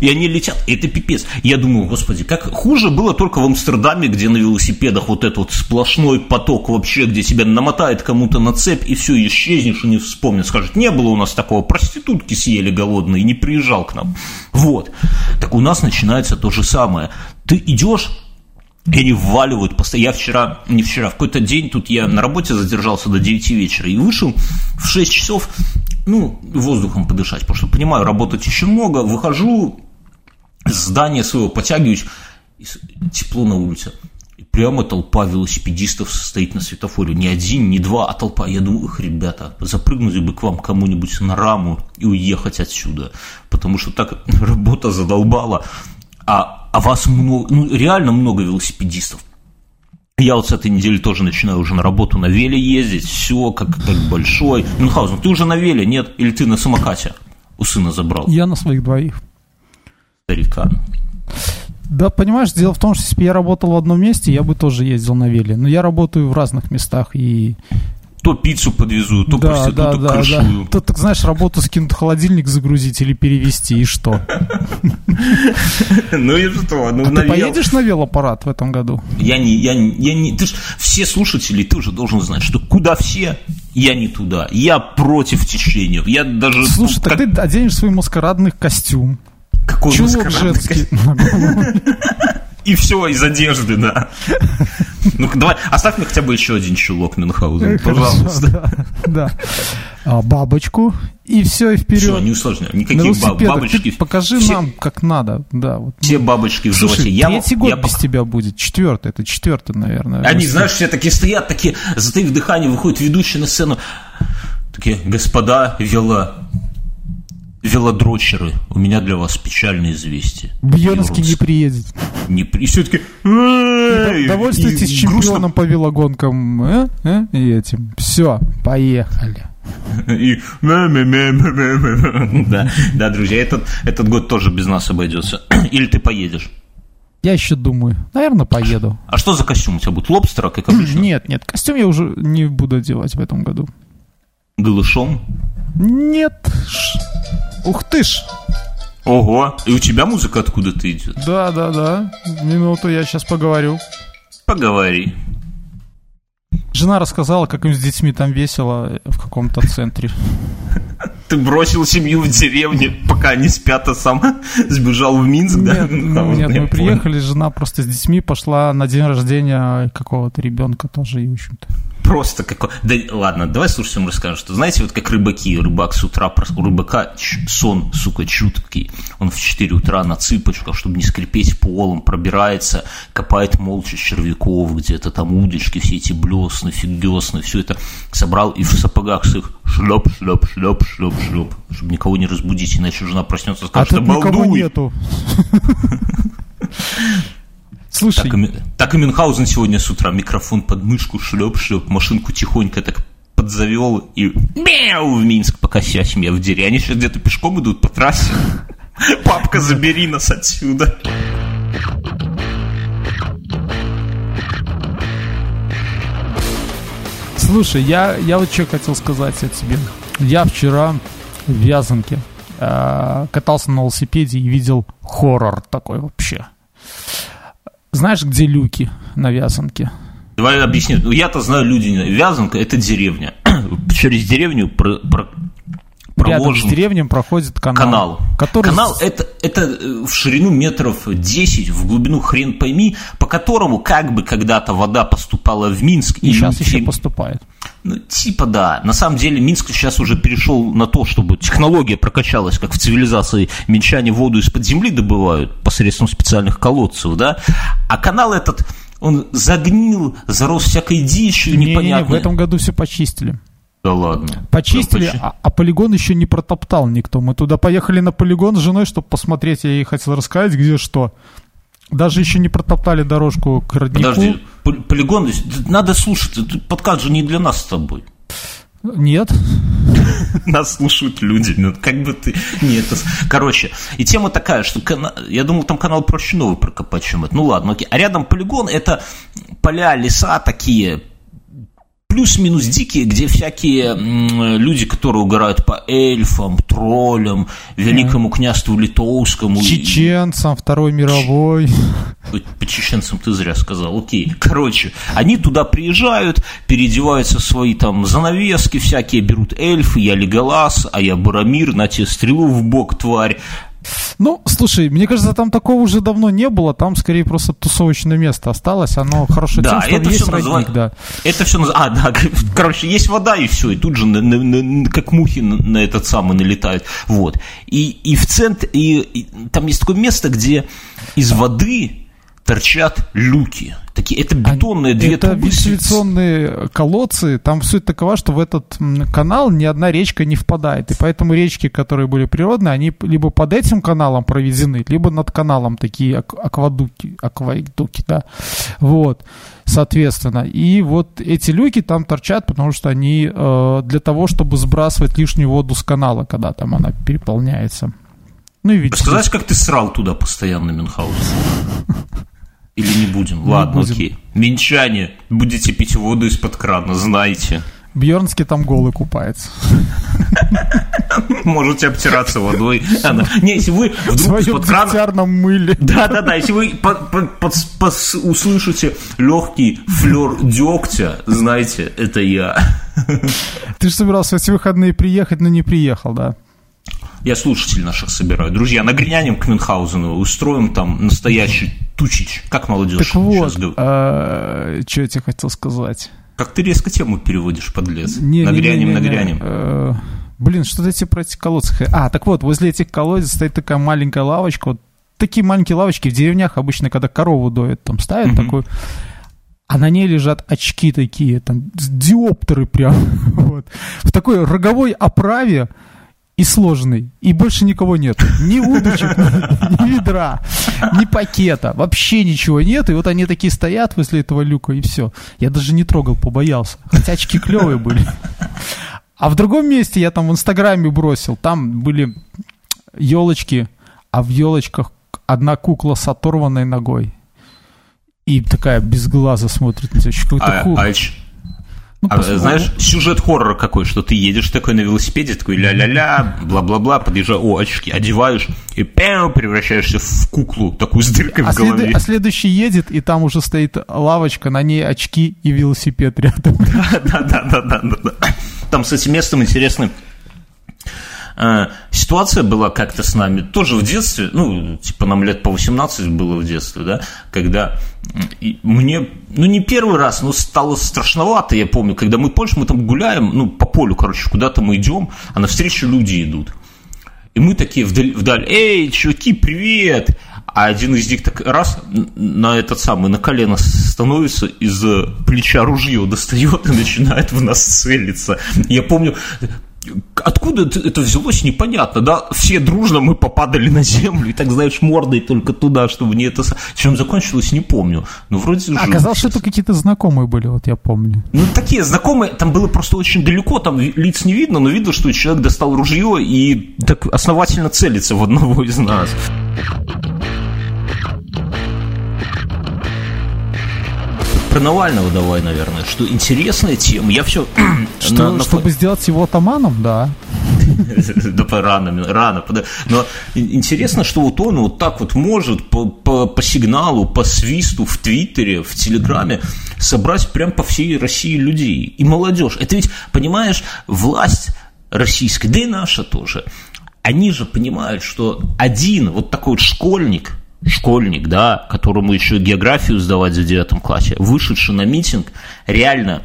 И они летят. Это пипец. Я думаю, господи, как хуже было только в Амстердаме, где на велосипедах вот этот вот сплошной поток вообще, где тебя намотает кому-то на цепь, и все, исчезнешь и не вспомнит. Скажет, не было у нас такого, проститутки съели голодные, не приезжал к нам. Вот. Так у нас начинается то же самое. Ты идешь, и они вваливают постоянно. Я вчера, не вчера, в какой-то день тут я на работе задержался до 9 вечера и вышел в 6 часов, ну, воздухом подышать, потому что понимаю, работать еще много, выхожу из здания своего, потягиваюсь, тепло на улице. И прямо толпа велосипедистов стоит на светофоре. Не один, не два, а толпа. Я думаю, эх, ребята, запрыгнуть бы к вам кому-нибудь на раму и уехать отсюда. Потому что так работа задолбала. А, а вас много, ну, реально много велосипедистов. Я вот с этой недели тоже начинаю уже на работу на веле ездить, все как, как большой. Мюнхгаузен, ты уже на веле, нет? Или ты на самокате у сына забрал? Я на своих двоих. Старика. Да, понимаешь, дело в том, что если бы я работал в одном месте, я бы тоже ездил на веле. Но я работаю в разных местах и... То пиццу подвезу, то да, да, проституток да, да. крышую. То, так знаешь, работу скинуть в холодильник загрузить или перевести, и что? Ну и что? Ну, А ты на вел- поедешь на велопарад в этом году? Я не, я, не- я не, ты ж, все слушатели, ты уже должен знать, что куда все, я не туда. Я против течения. Я даже... Слушай, ну, так ты оденешь свой маскарадный костюм. Какой Чулок женский. И все из одежды, да. Ну давай, оставь мне хотя бы еще один чулок Мюнхгаузен, пожалуйста. Да, да. А, Бабочку, и все, и Все, вперед. не усложняй. Никаких баб- бабочки. Ты покажи все, нам, как надо. Да, вот. Все бабочки в животе. Слушай, Я, третий я год без тебя будет. Четвертый, это четвертый, наверное. Они, знаешь, все такие стоят, такие, затаив дыхание, выходит ведущий на сцену. Такие, господа вело... велодрочеры, у меня для вас печальное известие. Бьернский не приедет. Не при- И все таки Довольствуйтесь чемпионом по велогонкам э? Э? и этим. Все, поехали. И да, друзья, этот, этот год тоже без нас обойдется. Или ты поедешь. Я еще думаю. Наверное, поеду. А что за костюм у тебя будет? Лобстера, как обычно? Нет, нет, костюм я уже не буду одевать в этом году. Голышом? Нет. Ух ты ж. Ого, и у тебя музыка откуда-то идет? Да, да, да. Минуту, я сейчас поговорю. Поговори. Жена рассказала, как им с детьми там весело в каком-то центре. Ты бросил семью в деревне, пока они спят, а сам сбежал в Минск, да? Нет, ну, нет, мы приехали, жена просто с детьми пошла на день рождения какого-то ребенка тоже, и, в общем-то. Просто какой... Да ладно, давай слушателям расскажем, что знаете, вот как рыбаки, рыбак с утра, у рыбака сон, сука, чуткий, он в 4 утра на цыпочках, чтобы не скрипеть полом, пробирается, копает молча червяков где-то, там удочки, все эти блесны, фигесны, все это собрал и в сапогах своих шлеп, шлеп, шлеп, шлеп, шлеп, чтобы никого не разбудить, иначе жена проснется и А скажет, тут никого «Обалдуй!» нету. Слушай, Так и, так и Мюнхгаузен сегодня с утра микрофон под мышку шлеп-шлеп, машинку тихонько так подзавел и мяу в Минск, пока вся семья в деревне. Они сейчас где-то пешком идут по трассе. Папка, забери нас отсюда. слушай, я, я вот что хотел сказать о тебе. Я вчера в Вязанке э, катался на велосипеде и видел хоррор такой вообще. Знаешь, где люки на Вязанке? Давай объясню. Ну, Я-то знаю люди. Вязанка – это деревня. Через деревню про- про- Рядом с проложен деревней проходит канал. канал. Который Канал это, это э, в ширину метров 10, в глубину хрен пойми, по которому как бы когда-то вода поступала в Минск. и сейчас еще поступает. Ну, типа да. На самом деле Минск сейчас уже перешел на то, чтобы технология прокачалась, как в цивилизации минчане воду из-под земли добывают посредством специальных колодцев, да? А канал этот, он загнил, зарос всякой дичью Не-не-не, в непонятной. этом году все почистили. Да ладно. Почистили, почти- а, а полигон еще не протоптал никто. Мы туда поехали на полигон с женой, чтобы посмотреть, я ей хотел рассказать, где что. Даже еще не протоптали дорожку к роднику. Подожди, пол- полигон, надо слушать, подкаст же не для нас с тобой. Нет. Нас слушают люди, ну как бы ты... Нет, это... короче, и тема такая, что кана- я думал, там канал проще новый прокопать, чем это. Ну ладно, окей. А рядом полигон это поля, леса такие, плюс-минус дикие, где всякие люди, которые угорают по эльфам, троллям, великому княжеству литовскому. Чеченцам, Второй мировой. по чеченцам ты зря сказал, окей. Короче, они туда приезжают, переодеваются в свои там занавески всякие, берут эльфы, я Леголас, а я Барамир, на тебе стрелу в бок, тварь. Ну, слушай, мне кажется, там такого уже давно не было. Там скорее просто тусовочное место осталось. Оно хорошее Да, тем, что это есть все родник, называют... да. Это все называют... А, да, короче, есть вода, и все, и тут же на- на- на- как мухи на, на этот самый налетают. Вот. И, и в центре... И, и там есть такое место, где из воды торчат люки. Такие, это бетонные две Это трубы. вентиляционные колодцы. Там суть такова, что в этот канал ни одна речка не впадает. И поэтому речки, которые были природные, они либо под этим каналом проведены, либо над каналом такие ак- аквадуки, аквадуки, да. Вот, соответственно. И вот эти люки там торчат, потому что они э, для того, чтобы сбрасывать лишнюю воду с канала, когда там она переполняется. Ну и видите, Сказать, как ты срал туда постоянно, Мюнхгаузен? Или не будем? Ладно, будем. окей. Минчане, будете пить воду из-под крана, знаете. Бьернский там голый купается. Можете обтираться водой. Не, если вы вдруг из-под крана... мыле. Да-да-да, если вы под- услышите легкий флер дегтя, знаете, это я. Ты же собирался эти выходные приехать, но не приехал, да? Я слушателей наших собираю. Друзья, нагрянем к Мюнхгаузену, устроим там настоящий тучич. Как молодежь Так вот, сейчас говорит. что я тебе хотел сказать? Как ты резко тему переводишь, подлец. Не, не, нагрянем, не, не, не. нагрянем. Э, Блин, что-то эти про эти колодцы. А, так вот, возле этих колодец стоит такая маленькая лавочка. Вот такие маленькие лавочки в деревнях обычно, когда корову доят, там ставят Мгм. такую. А на ней лежат очки такие, там, диоптеры прям. вот. В такой роговой оправе и сложный. И больше никого нет. Ни удочек, ни, ведра. Ни пакета, вообще ничего нет. И вот они такие стоят возле этого люка, и все. Я даже не трогал, побоялся. Хотя очки клевые были. А в другом месте я там в Инстаграме бросил. Там были елочки, а в елочках одна кукла с оторванной ногой. И такая без глаза смотрит на тебя. А, а, ну, а, знаешь, сюжет хоррора какой, что ты едешь такой на велосипеде, такой ля-ля-ля, бла-бла-бла, подъезжаешь, о, очки, одеваешь, и пэм, превращаешься в куклу, такую с дыркой а в голове. След... А следующий едет, и там уже стоит лавочка, на ней очки и велосипед рядом. Да-да-да. Там с этим местом интересный Э, ситуация была как-то с нами тоже в детстве, ну, типа нам лет по 18 было в детстве, да, когда мне, ну, не первый раз, но стало страшновато, я помню, когда мы, помнишь, мы там гуляем, ну, по полю, короче, куда-то мы идем, а навстречу люди идут. И мы такие вдаль, вдаль эй, чуваки, привет! А один из них так раз на этот самый, на колено становится, из плеча ружье достает и начинает в нас целиться. Я помню, Откуда это взялось, непонятно, да? Все дружно мы попадали на землю, и так, знаешь, мордой только туда, чтобы не это... Чем закончилось, не помню. Но вроде же... Оказалось, что это какие-то знакомые были, вот я помню. Ну, такие знакомые, там было просто очень далеко, там лиц не видно, но видно, что человек достал ружье и так основательно целится в одного из нас. Про Навального давай, наверное, что интересная тема. Я все... Что, на, на... Чтобы сделать его атаманом, да. Да рано, рано. Но интересно, что вот он вот так вот может по, по, по сигналу, по свисту в Твиттере, в Телеграме собрать прям по всей России людей. И молодежь. Это ведь, понимаешь, власть российская, да и наша тоже, они же понимают, что один вот такой вот школьник – школьник, да, которому еще географию сдавать за девятом классе, вышедший на митинг, реально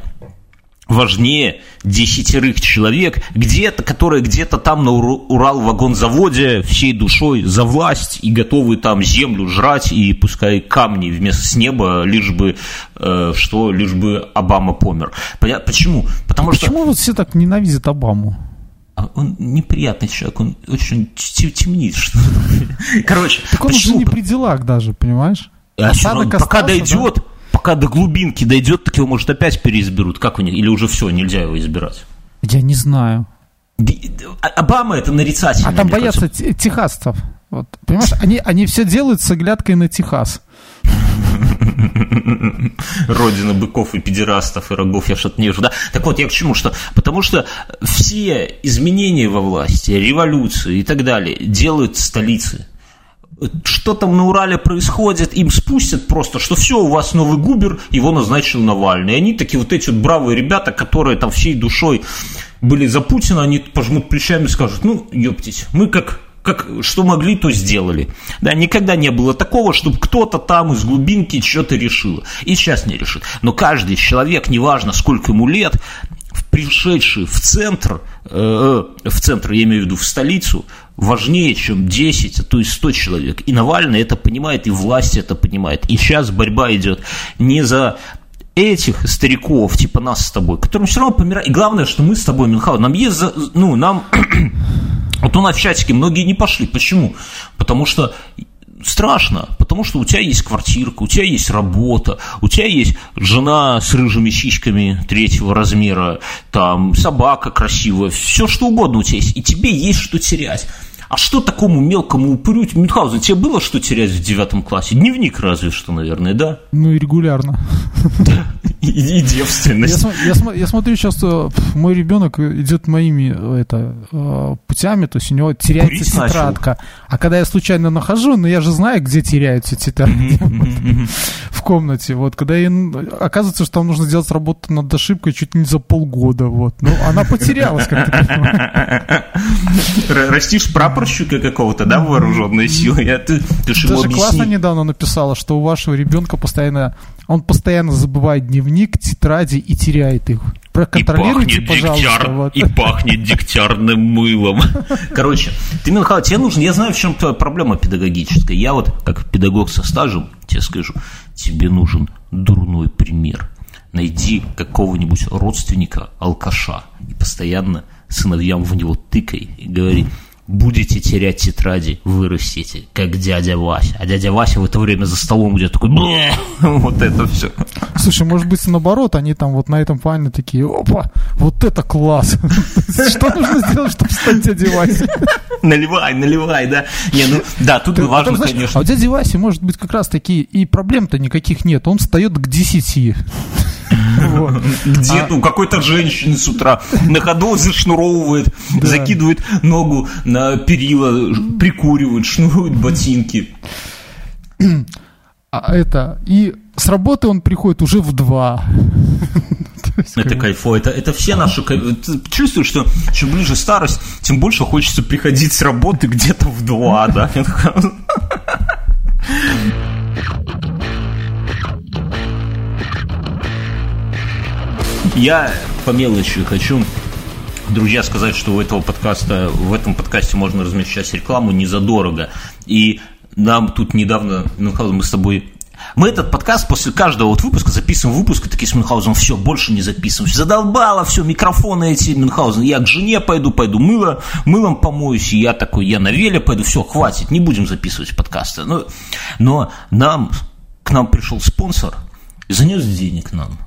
важнее десятерых человек, где-то, которые где-то там на Урал-вагонзаводе всей душой за власть и готовы там землю жрать и пускай камни вместо с неба, лишь бы э, что, лишь бы Обама помер. Почему? Потому Почему что... Почему вот все так ненавидят Обаму? А он неприятный человек, он очень темнит. Что Короче, так он почему? уже не при делах даже, понимаешь? А Осадок он, пока дойдет, да? пока до глубинки дойдет, так его, может, опять переизберут. Как у них? Или уже все, нельзя его избирать? Я не знаю. А, Обама это нарицательно. А там боятся кажется. техасцев. Вот, понимаешь, они, они все делают с оглядкой на Техас. Родина быков и педерастов и рогов я что-то не вижу, да? Так вот, я к чему? Что? Потому что все изменения во власти, революции и так далее делают столицы что там на Урале происходит, им спустят просто, что все, у вас новый губер, его назначил Навальный. И они такие вот эти вот бравые ребята, которые там всей душой были за Путина, они пожмут плечами и скажут, ну, ептить, мы как как, что могли, то сделали. Да, никогда не было такого, чтобы кто-то там из глубинки что-то решил. И сейчас не решит. Но каждый человек, неважно сколько ему лет, пришедший в центр, э, э в центр, я имею в виду в столицу, важнее, чем 10, а то и 100 человек. И Навальный это понимает, и власть это понимает. И сейчас борьба идет не за этих стариков, типа нас с тобой, которым все равно помирать. И главное, что мы с тобой, Мюнхгаузен, нам есть, ну, нам вот у нас в чатике многие не пошли. Почему? Потому что страшно, потому что у тебя есть квартирка, у тебя есть работа, у тебя есть жена с рыжими щичками третьего размера, там собака красивая, все что угодно у тебя есть, и тебе есть что терять. А что такому мелкому упырю? Мюнхгаузен, тебе было что терять в девятом классе? Дневник разве что, наверное, да? Ну и регулярно. И, и девственность. Я, я, я смотрю, сейчас э, мой ребенок идет моими э, это, э, путями, то есть у него теряется Курить тетрадка. Начал. А когда я случайно нахожу, но ну, я же знаю, где теряются тетрадки в комнате. Вот, когда я, оказывается, что там нужно сделать работу над ошибкой чуть не за полгода. Вот. Ну, она потерялась, как ты Растишь прапорщика какого-то, да, вооруженной силы? Ты, ты Даже классно недавно написала, что у вашего ребенка постоянно он постоянно забывает дневник, тетради и теряет их. Проконтролируйте, и пожалуйста. Дегтяр, вот. И пахнет дегтярным мылом. Короче, ты, Михаил, тебе нужно, я знаю, в чем твоя проблема педагогическая. Я вот, как педагог со стажем, тебе скажу, тебе нужен дурной пример. Найди какого-нибудь родственника, алкаша, и постоянно сыновьям в него тыкай и говори, будете терять тетради, вырастите, как дядя Вася. А дядя Вася в это время за столом будет такой, вот это все. Слушай, может быть, наоборот, они там вот на этом плане такие, опа, вот это класс. Что нужно сделать, чтобы стать дядей Васей? Наливай, наливай, да. Не, ну, да, тут важно, конечно. А у дяди Васи может быть как раз такие, и проблем-то никаких нет. Он встает к 10. Где, а ну, какой-то женщины с утра на ходу зашнуровывает, закидывает ногу на перила, прикуривает, шнурует ботинки. А это, и с работы он приходит уже в два. Это кайфо. Это, это все наши... Ты чувствуешь, что чем ближе старость, тем больше хочется приходить с работы где-то в два, да? Я по мелочи хочу друзья, сказать, что у этого подкаста, в этом подкасте можно размещать рекламу не задорого. И нам тут недавно, Мюнхгаузен, мы с тобой мы этот подкаст после каждого вот выпуска записываем выпуск, и такие с Мюнхгаузеном, все, больше не записываем. Задолбало все, микрофоны эти, Мюнхгаузен, я к жене пойду, пойду мыло, мылом помоюсь, и я такой, я на веле пойду, все, хватит, не будем записывать подкасты. Но, но нам, к нам пришел спонсор, занес денег нам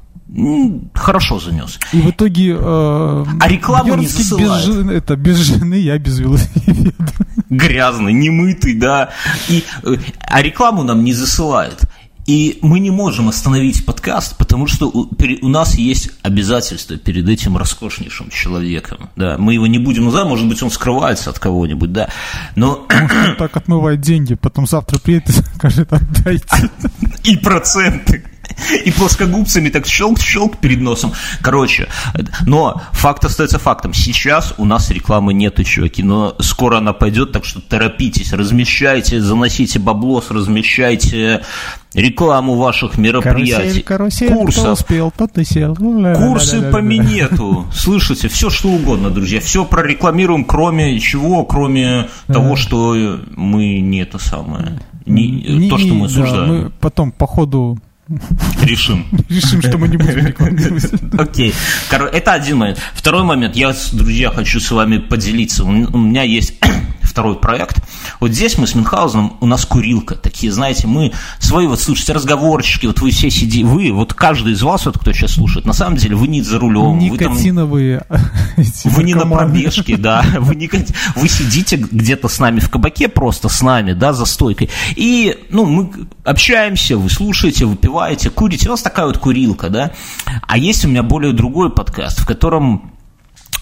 хорошо занес. И в итоге... Э, а рекламу не засылает. Без жены, это без жены, я без велосипеда. Грязный, немытый, да. И, э, а рекламу нам не засылает. И мы не можем остановить подкаст, потому что у, у нас есть обязательства перед этим роскошнейшим человеком. Да, мы его не будем называть, может быть, он скрывается от кого-нибудь, да. Но... он так отмывает деньги, потом завтра приедет и скажет, отдайте. И проценты и плоскогубцами так щелк-щелк перед носом. Короче, но факт остается фактом. Сейчас у нас рекламы нету, чуваки, но скоро она пойдет, так что торопитесь, размещайте, заносите баблос, размещайте рекламу ваших мероприятий, карусель, карусель, курсов, кто успел, тот и сел. курсы по минету, слышите, все что угодно, друзья, все прорекламируем, кроме чего, кроме того, что мы не это самое, не, не, то, что мы осуждаем. Да, мы потом по ходу Решим. Решим, что мы не будем рекламировать. Окей. Это один момент. Второй момент. Я, друзья, хочу с вами поделиться. У меня есть второй проект. Вот здесь мы с Мюнхгаузеном, у нас курилка. Такие, знаете, мы свои, вот слушайте, разговорчики, вот вы все сидите, вы, вот каждый из вас, вот кто сейчас слушает, на самом деле вы не за рулем. Никотиновые. Вы, там, вы не на пробежке, да. Вы, не, вы сидите где-то с нами в кабаке, просто с нами, да, за стойкой. И, ну, мы общаемся, вы слушаете, выпиваете, курите. У нас такая вот курилка, да. А есть у меня более другой подкаст, в котором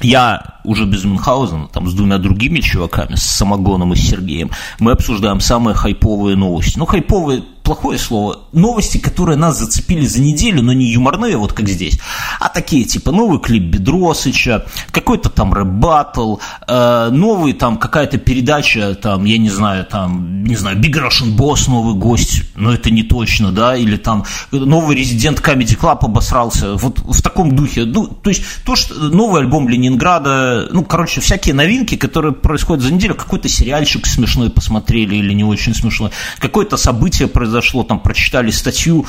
я уже без Мюнхгаузена, там с двумя другими чуваками, с Самогоном и с Сергеем, мы обсуждаем самые хайповые новости. Ну, хайповые плохое слово, новости, которые нас зацепили за неделю, но не юморные, вот как здесь, а такие, типа, новый клип Бедросыча, какой-то там рэп-баттл, э, новый там какая-то передача, там, я не знаю, там, не знаю, Big Russian Boss, новый гость, но это не точно, да, или там новый резидент Comedy Club обосрался, вот в таком духе, ну, то есть, то, что новый альбом Ленинграда, ну, короче, всякие новинки, которые происходят за неделю, какой-то сериальчик смешной посмотрели или не очень смешной, какое-то событие произошло, произошло, там прочитали статью,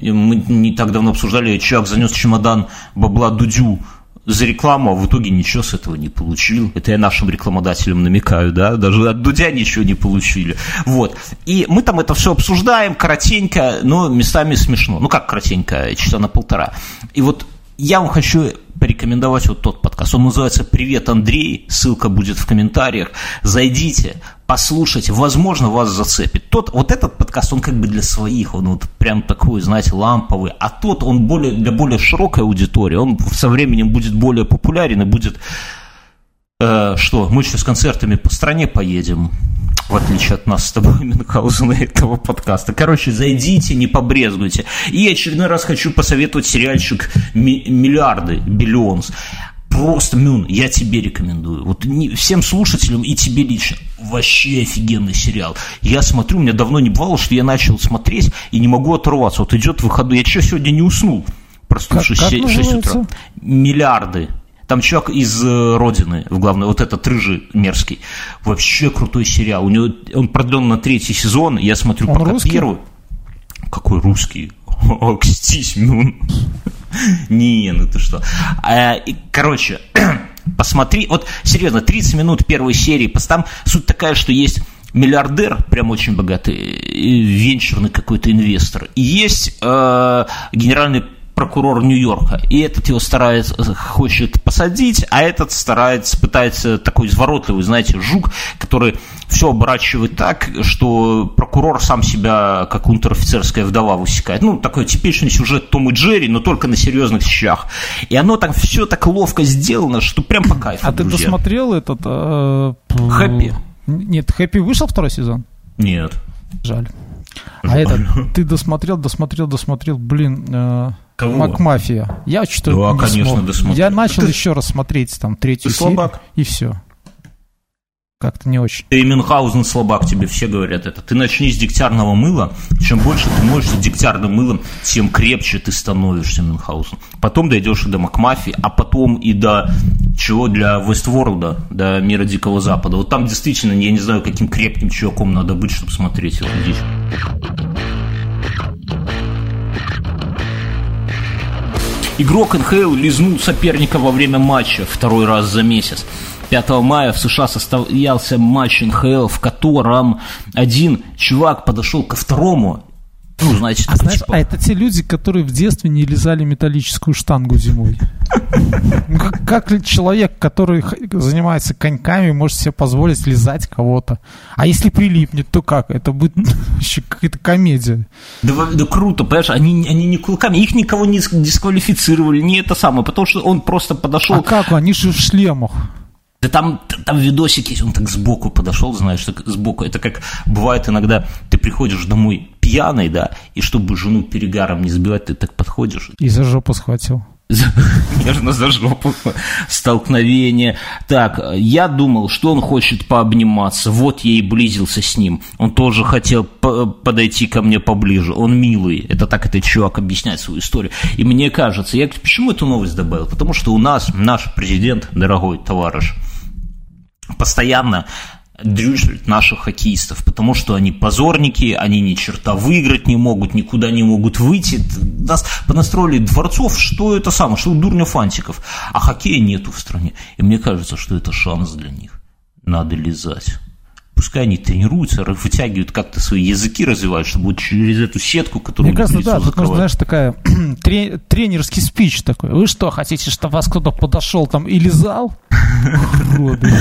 мы не так давно обсуждали, человек занес чемодан бабла Дудю за рекламу, а в итоге ничего с этого не получил. Это я нашим рекламодателям намекаю, да, даже от Дудя ничего не получили. Вот. И мы там это все обсуждаем, коротенько, но местами смешно. Ну как коротенько, часа на полтора. И вот я вам хочу порекомендовать вот тот подкаст. Он называется «Привет, Андрей». Ссылка будет в комментариях. Зайдите, послушайте. Возможно, вас зацепит. Тот, вот этот подкаст, он как бы для своих. Он вот прям такой, знаете, ламповый. А тот, он более, для более широкой аудитории. Он со временем будет более популярен и будет... Э, что, мы еще с концертами по стране поедем в отличие от нас с тобой, Мюнхгаузена, этого подкаста. Короче, зайдите, не побрезгуйте. И очередной раз хочу посоветовать сериальчик «Миллиарды», «Биллионс». Просто, Мюн, я тебе рекомендую. Вот не, всем слушателям и тебе лично. Вообще офигенный сериал. Я смотрю, у меня давно не бывало, что я начал смотреть и не могу оторваться. Вот идет выходу. Я что, сегодня не уснул? Проснувшись в 6 утра. Миллиарды. Там чувак из э, Родины, в главной, вот этот рыжий мерзкий. Вообще крутой сериал. У него он продлен на третий сезон. Я смотрю он пока русский? первый. Какой русский? Окстись, ну. Не, ну ты что. А, короче, Посмотри, вот серьезно, 30 минут первой серии, там суть такая, что есть миллиардер, прям очень богатый, венчурный какой-то инвестор, и есть э, генеральный прокурор Нью-Йорка. И этот его старается, хочет посадить, а этот старается, пытается такой изворотливый, знаете, жук, который все оборачивает так, что прокурор сам себя, как унтер-офицерская вдова, высекает. Ну, такой типичный сюжет Том и Джерри, но только на серьезных щах. И оно там все так ловко сделано, что прям по кайфу, А друзья. ты досмотрел этот... Э, Хэппи? Нет, Хэппи вышел второй сезон? Нет. Жаль. А это, ты досмотрел, досмотрел, досмотрел, блин, э, Кого? Макмафия. Я что-то да, не конечно, смог. досмотрел. Я начал ты... еще раз смотреть там третью ты серию. слабак. И все. Как-то не очень. Ты Мюнхгаузен слабак, тебе все говорят это. Ты начни с дегтярного мыла. Чем больше ты можешь с дегтярным мылом, тем крепче ты становишься, Мюнхгаузен. Потом дойдешь и до Макмафии, а потом и до чего для Вестворлда, до мира Дикого Запада. Вот там действительно, я не знаю, каким крепким чуваком надо быть, чтобы смотреть эту дичь. Игрок НХЛ лизнул соперника во время матча второй раз за месяц. 5 мая в США состоялся матч НХЛ, в котором один чувак подошел ко второму ну, значит, а, знаешь, типа... а это те люди, которые в детстве не лизали металлическую штангу зимой. Ну, как, человек, который занимается коньками, может себе позволить лизать кого-то? А если прилипнет, то как? Это будет еще какая-то комедия. Да, да круто, понимаешь, они, они не кулаками, их никого не дисквалифицировали, не это самое, потому что он просто подошел... А как? Они же в шлемах. Да там, там видосик есть, он так сбоку подошел, знаешь, так сбоку. Это как бывает иногда, ты приходишь домой пьяный, да, и чтобы жену перегаром не сбивать, ты так подходишь. И за жопу схватил. Нежно за жопу. Столкновение. Так, я думал, что он хочет пообниматься. Вот я и близился с ним. Он тоже хотел подойти ко мне поближе. Он милый. Это так этот чувак объясняет свою историю. И мне кажется, я почему эту новость добавил? Потому что у нас наш президент, дорогой товарищ, постоянно дрючат наших хоккеистов, потому что они позорники, они ни черта выиграть не могут, никуда не могут выйти. Нас понастроили дворцов, что это самое, что у дурня фантиков, а хоккея нету в стране. И мне кажется, что это шанс для них. Надо лизать пускай они тренируются, вытягивают как-то свои языки, развивают, чтобы вот через эту сетку, которую Мне кажется, да, тут нужно, знаешь, такая тренерский спич такой. Вы что, хотите, чтобы вас кто-то подошел там и лизал?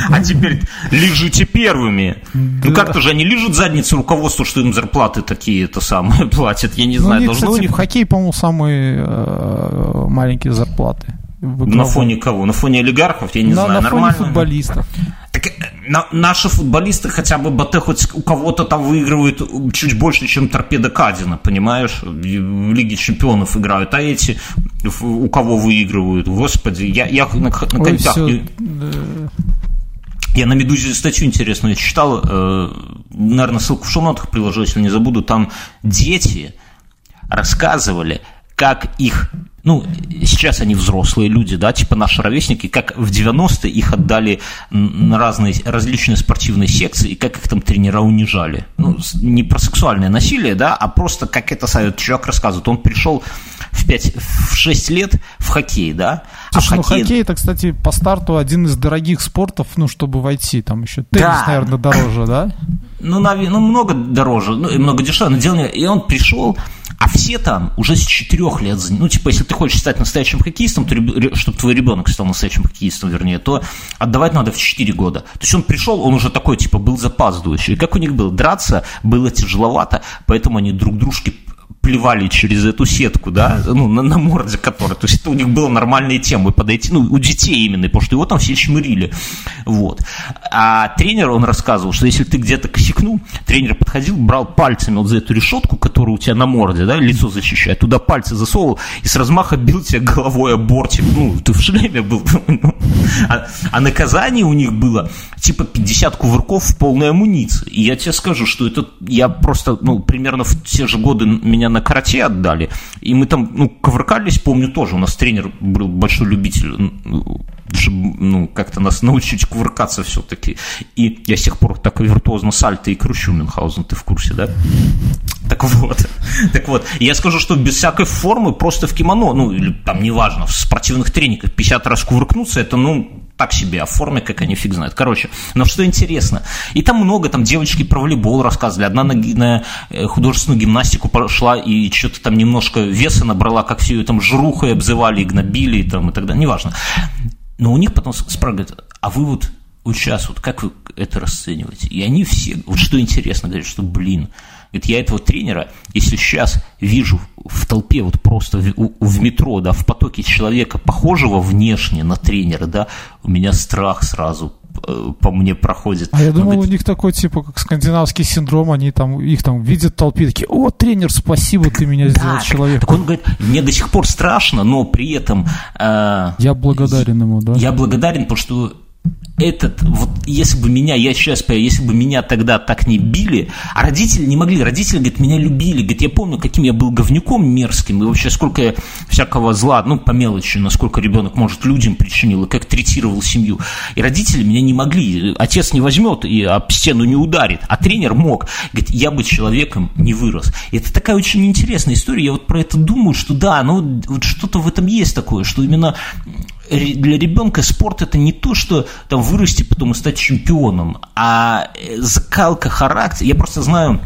А теперь лежите первыми. Ну как-то же они лежат задницы руководству, что им зарплаты такие это самые платят, я не ну, знаю. Должно у них... В хоккей, по-моему, самые э, маленькие зарплаты. На фоне кого? На фоне олигархов? Я не на, знаю, на фоне футболистов. Так, э, на, наши футболисты хотя бы БТ хоть у кого-то там выигрывают чуть больше, чем торпеда Кадина, понимаешь? В Лиге чемпионов играют, а эти у кого выигрывают? Господи, я, я на, на коньках... Ой, я на «Медузе» статью интересную читал, э, наверное, ссылку в шоу-нотах приложу, если не забуду, там дети рассказывали, как их ну, сейчас они взрослые люди, да, типа наши ровесники, как в 90-е их отдали на разные, различные спортивные секции, и как их там тренера унижали. Ну, не про сексуальное насилие, да, а просто, как это совет человек рассказывает, он пришел в, 5, в 6 лет в хоккей, да. А Слушай, а ну хоккей... хоккей это, кстати, по старту один из дорогих спортов, ну, чтобы войти, там еще теннис, да. наверное, дороже, да? Ну, наверное, ну, много дороже, ну, и много дешевле, но дело не... И он пришел, а все там уже с четырех лет, ну, типа, если ты хочешь стать настоящим хоккеистом, то, чтобы твой ребенок стал настоящим хоккеистом, вернее, то отдавать надо в 4 года. То есть он пришел, он уже такой, типа, был запаздывающий. И как у них было? Драться было тяжеловато, поэтому они друг дружке плевали через эту сетку, да, ну, на, на морде которой. То есть это у них было нормальные темы подойти, ну, у детей именно, потому что его там все чмырили. Вот. А тренер, он рассказывал, что если ты где-то косякнул, тренер подходил, брал пальцами вот за эту решетку, которая у тебя на морде, да, лицо защищает, туда пальцы засовывал и с размаха бил тебя головой о бортик. Ну, ты в шлеме был. Ну. А, а наказание у них было типа 50 кувырков в полной амуниции. И я тебе скажу, что это я просто, ну, примерно в те же годы меня на карате отдали, и мы там, ну, ковыркались, помню тоже, у нас тренер был большой любитель, ну, как-то нас научить кувыркаться все-таки, и я с тех пор так виртуозно сальто и кручу Мюнхгаузен, ты в курсе, да? Так вот, так вот, я скажу, что без всякой формы, просто в кимоно, ну, или там, неважно, в спортивных трениках 50 раз кувыркнуться, это, ну, так себе, а в форме, как они фиг знают. Короче, но что интересно, и там много, там девочки про волейбол рассказывали, одна на, на э, художественную гимнастику пошла и что-то там немножко веса набрала, как все ее там жрухой обзывали и гнобили, и, там, и так далее, неважно. Но у них потом спрашивают, а вы вот, вот сейчас, вот как вы это расцениваете? И они все, вот что интересно, говорят, что, блин, Говорит, я этого тренера, если сейчас вижу в толпе, вот просто в, в метро, да, в потоке человека, похожего внешне на тренера, да, у меня страх сразу э, по мне проходит. А я думал, говорит, у них такой, типа, как скандинавский синдром, они там, их там видят в толпе, такие, о, тренер, спасибо, ты меня сделал да, человек. Так он говорит, мне до сих пор страшно, но при этом... Э, я благодарен ему, да? Я благодарен, потому что этот, вот если бы меня, я сейчас если бы меня тогда так не били, а родители не могли, родители, говорит, меня любили, говорит, я помню, каким я был говнюком мерзким, и вообще сколько я всякого зла, ну, по мелочи, насколько ребенок, может, людям причинил, и как третировал семью. И родители меня не могли, отец не возьмет и об стену не ударит, а тренер мог. Говорит, я бы человеком не вырос. И это такая очень интересная история, я вот про это думаю, что да, ну, вот что-то в этом есть такое, что именно для ребенка спорт это не то, что там вырасти потом и стать чемпионом, а э, закалка характера. Я просто знаю,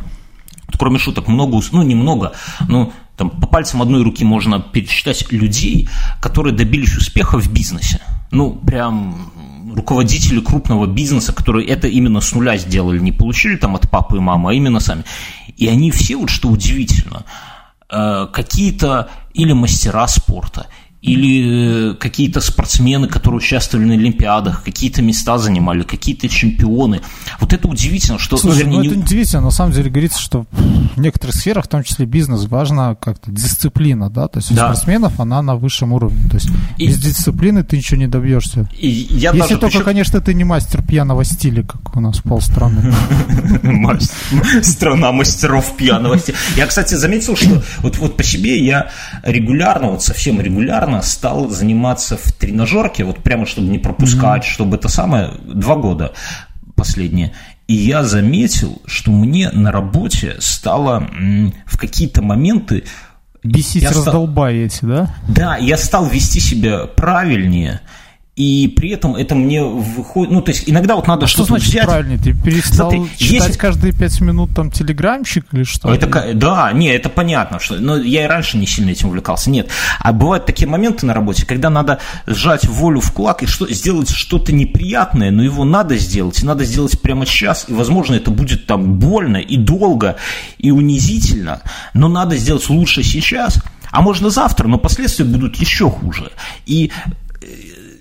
кроме шуток, много, ну немного, но там по пальцам одной руки можно пересчитать людей, которые добились успеха в бизнесе. Ну, прям руководители крупного бизнеса, которые это именно с нуля сделали, не получили там от папы и мамы, а именно сами. И они все, вот что удивительно, э, какие-то или мастера спорта, или э, какие-то спортсмены, которые участвовали на Олимпиадах, какие-то места занимали, какие-то чемпионы. Вот это удивительно, что... Слушай, ну, это не... удивительно, на самом деле говорится, что в некоторых сферах, в том числе бизнес, важна как-то дисциплина, да, то есть да. у спортсменов она на высшем уровне, то есть и... без дисциплины ты ничего не добьешься. И я Если даже, только, причем... конечно, ты не мастер пьяного стиля, как у нас полстраны. Страна мастеров пьяного стиля. Я, кстати, заметил, что вот по себе я регулярно, вот совсем регулярно регулярно стал заниматься в тренажерке, вот прямо чтобы не пропускать, mm-hmm. чтобы это самое, два года последние. И я заметил, что мне на работе стало в какие-то моменты Бесить я стал... да? Да, я стал вести себя правильнее, и при этом это мне выходит, ну, то есть иногда вот надо а что-то что значит взять. правильно? Ты перестал Смотри, читать есть... каждые пять минут там телеграмчик или что? Это, да, не, это понятно, что, но я и раньше не сильно этим увлекался, нет. А бывают такие моменты на работе, когда надо сжать волю в кулак и что, сделать что-то неприятное, но его надо сделать, и надо сделать прямо сейчас, и, возможно, это будет там больно и долго, и унизительно, но надо сделать лучше сейчас, а можно завтра, но последствия будут еще хуже. И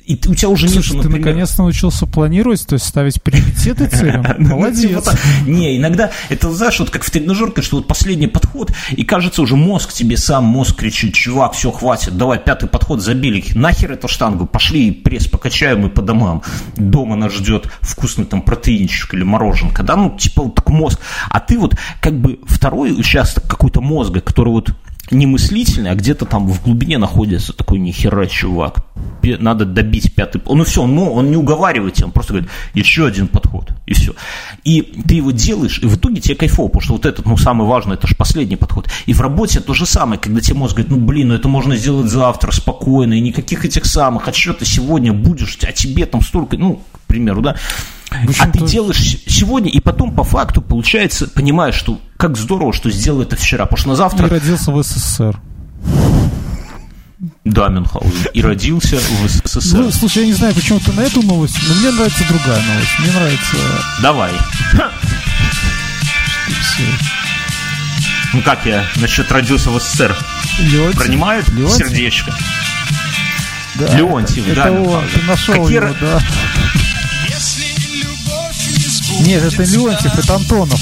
и у тебя уже Слушай, нет, например... ты наконец-то научился планировать, то есть ставить приоритеты целям? Ну, Молодец. Типа Не, иногда это, знаешь, вот как в тренажерке, что вот последний подход, и кажется уже мозг тебе сам, мозг кричит, чувак, все, хватит, давай пятый подход забили, нахер эту штангу, пошли пресс покачаем и по домам. Дома нас ждет вкусный там протеинчик или мороженка, да, ну, типа вот так мозг. А ты вот как бы второй участок какой-то мозга, который вот не мыслительный, а где-то там в глубине находится такой нихера чувак. Надо добить пятый... Ну все, ну, он не уговаривает тебя, он просто говорит, еще один подход, и все. И ты его делаешь, и в итоге тебе кайфово, потому что вот этот, ну, самый важный, это же последний подход. И в работе то же самое, когда тебе мозг говорит, ну, блин, ну, это можно сделать завтра, спокойно, и никаких этих самых, а что ты сегодня будешь, а тебе там столько, ну, к примеру, да, а ты делаешь сегодня, и потом по факту получается, понимаешь, что как здорово, что сделал это вчера, потому что на завтра... И родился в СССР. Да, Мюнхгаузен. И родился в СССР. Ну, слушай, я не знаю, почему ты на эту новость, но мне нравится другая новость. Мне нравится... Давай. Ну как я насчет родился в СССР? Леонтьев. Принимают Леонтьев? сердечко? Да, Леонтьев, это, да. Это он, ты нашел Какие... его, да. Нет, это Леонтьев, это Антонов.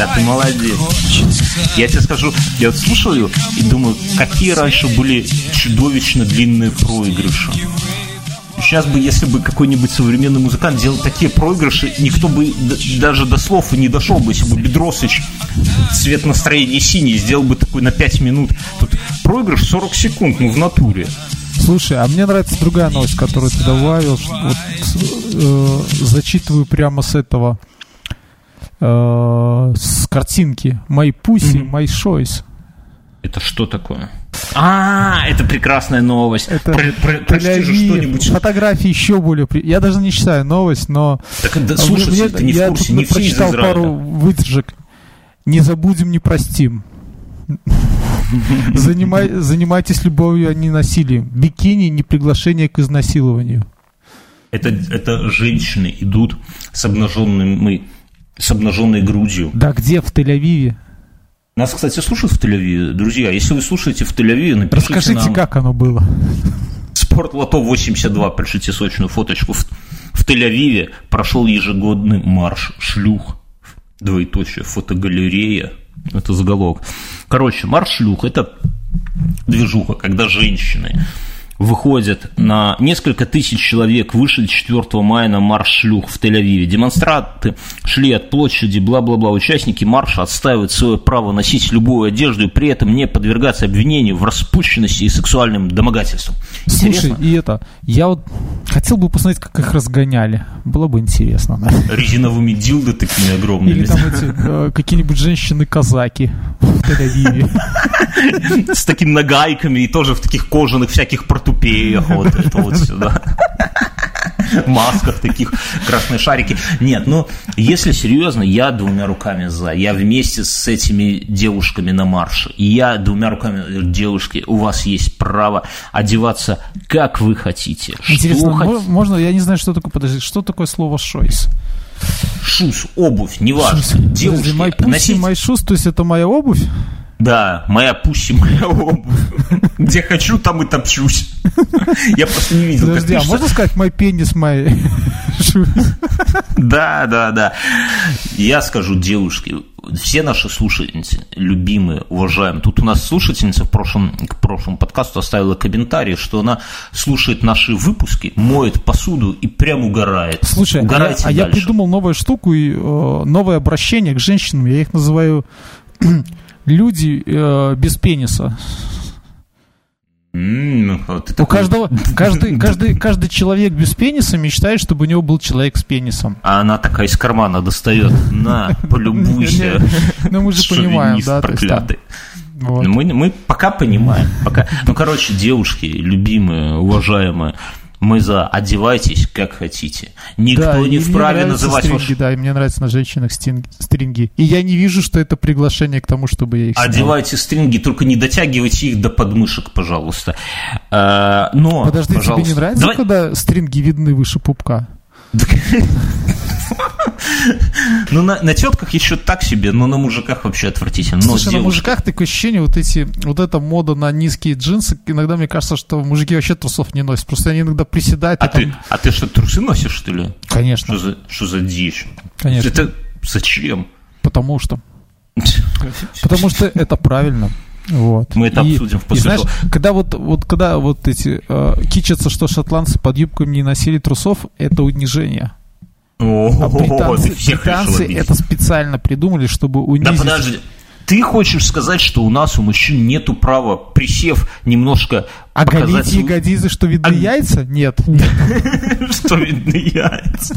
Да ты молодец. Я тебе скажу, я вот слушал ее и думаю, какие раньше были чудовищно длинные проигрыши. Сейчас бы, если бы какой-нибудь современный музыкант делал такие проигрыши, никто бы даже до слов и не дошел бы, если бы Бедросыч цвет настроения синий сделал бы такой на 5 минут. Тут проигрыш 40 секунд, ну в натуре. Слушай, а мне нравится другая новость, которую ты добавил. Вот, э, зачитываю прямо с этого э, с картинки My Pussy, mm-hmm. My Choice. Это что такое? А, это прекрасная новость. Это Про- про- Прочти же что-нибудь. Фотографии еще более... при- Я даже не читаю новость, но... Так, да, слушай, мне- ты не в я курсе, тут не все из прочитал пару выдержек. Не забудем, не простим. Занимай- занимайтесь любовью, а не насилием. Бикини не приглашение к изнасилованию. Это, это женщины идут с обнаженными, с обнаженной грудью. Да где? В Тель-Авиве. Нас, кстати, слушают в Тель-Авиве. Друзья, если вы слушаете в Тель-Авиве, напишите Расскажите, нам. как оно было. Спортлото 82, пришлите сочную фоточку. В, в Тель-Авиве прошел ежегодный марш шлюх. Двоеточие, фотогалерея. Это заголовок. Короче, марш шлюх – это движуха, когда женщины выходят на несколько тысяч человек, вышли 4 мая на марш шлюх в Тель-Авиве. Демонстранты шли от площади, бла-бла-бла. Участники марша отстаивают свое право носить любую одежду и при этом не подвергаться обвинению в распущенности и сексуальным домогательствам. Слушай, Интересно? и это, я вот хотел бы посмотреть, как их разгоняли. Было бы интересно. да. резиновыми дилды такими огромными. Или там эти э, какие-нибудь женщины-казаки в Тель-Авиве. С такими нагайками и тоже в таких кожаных всяких портупеях. Вот это вот сюда. Масках таких, красные шарики. Нет, ну, если серьезно, я двумя руками за. Я вместе с этими девушками на марше. Я двумя руками, девушки, у вас есть право одеваться как вы хотите. Интересно, мо- можно, я не знаю, что такое, подожди, что такое слово шойс? Шуз, обувь, неважно. Подожди, Девушки, pussy, носите- my shoes, то есть это моя обувь? Да, моя пусть моя обувь. Где хочу, там и топчусь. Я просто не видел, Подожди, а можно сказать penis, my shoes? Да, да, да. Я скажу девушке, все наши слушательницы, любимые, уважаемые. Тут у нас слушательница в прошлом, к прошлому подкасту оставила комментарий, что она слушает наши выпуски, моет посуду и прям угорает. Слушай, а я, Угорайте а я дальше. придумал новую штуку, и, э, новое обращение к женщинам. Я их называю люди э, без пениса. М, вот ты У такой- каждого, каждый, каждый, каждый человек без пениса мечтает, чтобы у него был человек с пенисом. А она такая из кармана достает. На, полюбуйся. Ну, мы же понимаем, да, проклятый. Вот. Мы, мы пока понимаем. Пока. Ну, короче, девушки, любимые, уважаемые, мы за одевайтесь как хотите. Никто Да, не вправе называть стринги, ваши... Да, и мне нравятся на женщинах стинг- стринги. И я не вижу, что это приглашение к тому, чтобы я их снял. Одевайте стринги, только не дотягивайте их до подмышек, пожалуйста. А, но, Подожди, пожалуйста, тебе не нравится, давай- когда стринги видны выше пупка? Ну, на, на тетках еще так себе, но на мужиках вообще отвратительно. Но Слушай, на мужиках такое ощущение, вот эти, вот эта мода на низкие джинсы, иногда мне кажется, что мужики вообще трусов не носят. Просто они иногда приседают. А и там- ты, а ты что, трусы носишь, что ли? Конечно, Что за, что за дичь? конечно. Это зачем? Потому что. Потому что это правильно. Вот. Мы это И- обсудим в И после знаешь, того. когда вот, вот когда вот эти э, кичатся, что шотландцы под юбками не носили трусов, это унижение. О, А британцы, британцы это специально придумали, чтобы унизить. Да подожди. Ты хочешь сказать, что у нас у мужчин нету права, присев, немножко А показать голить ягодицы, что видны А- яйца? Нет. что видны яйца.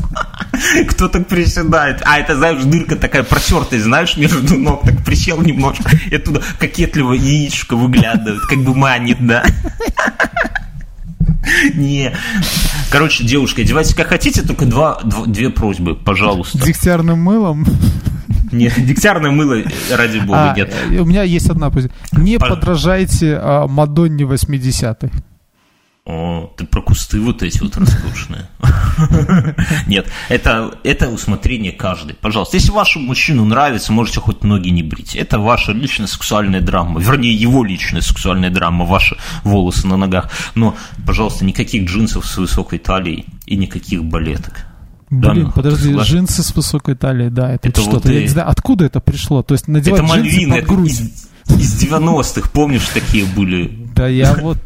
Кто так приседает? А, это, знаешь, дырка такая протертая, знаешь, между ног, так присел немножко, и оттуда кокетливо яичко выглядывает, как бы манит, да. Не. Короче, девушка, одевайтесь как хотите, только два, дв- две просьбы, пожалуйста. Дегтярным мылом. Не, дегтярное мыло, ради бога, А, нет. э, у меня есть одна просьба. Не Пож- подражайте а, Мадонне 80-х. О, ты про кусты вот эти вот роскошные. Нет, это, это усмотрение каждый. Пожалуйста, если вашему мужчину нравится, можете хоть ноги не брить. Это ваша личная сексуальная драма. Вернее, его личная сексуальная драма, ваши волосы на ногах. Но, пожалуйста, никаких джинсов с высокой талией и никаких балеток. Да, Блин, ну, подожди, согласен. джинсы с высокой талией, да, это, Это что-то. вот Я и- не знаю, откуда это пришло. То есть надевать Это джинсы Мальвины, под это грудь. из, из 90-х, помнишь, такие были? Да я вот...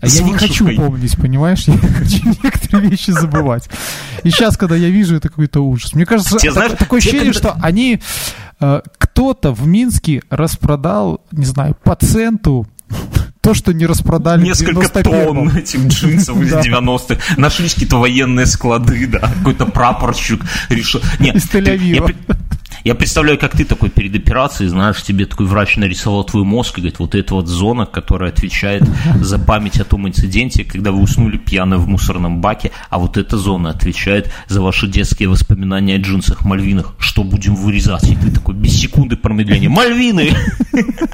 А я не хочу помнить, понимаешь? Я хочу некоторые вещи забывать. И сейчас, когда я вижу, это какой-то ужас. Мне кажется, Тебе так- знаешь, такое ощущение, что они... э, Кто-то в Минске распродал, не знаю, по центу то, что не распродали Несколько 91-м. тонн этих джинсов из Да. 90-х. Нашлись какие-то военные склады, да. Какой-то прапорщик решил... Нет, Из ты- Тель-Авива. я, пре- Я представляю, как ты такой перед операцией, знаешь, тебе такой врач нарисовал твой мозг и говорит, вот эта вот зона, которая отвечает за память о том инциденте, когда вы уснули пьяно в мусорном баке, а вот эта зона отвечает за ваши детские воспоминания о джинсах Мальвинах. Что будем вырезать? И ты такой без секунды промедления. Мальвины!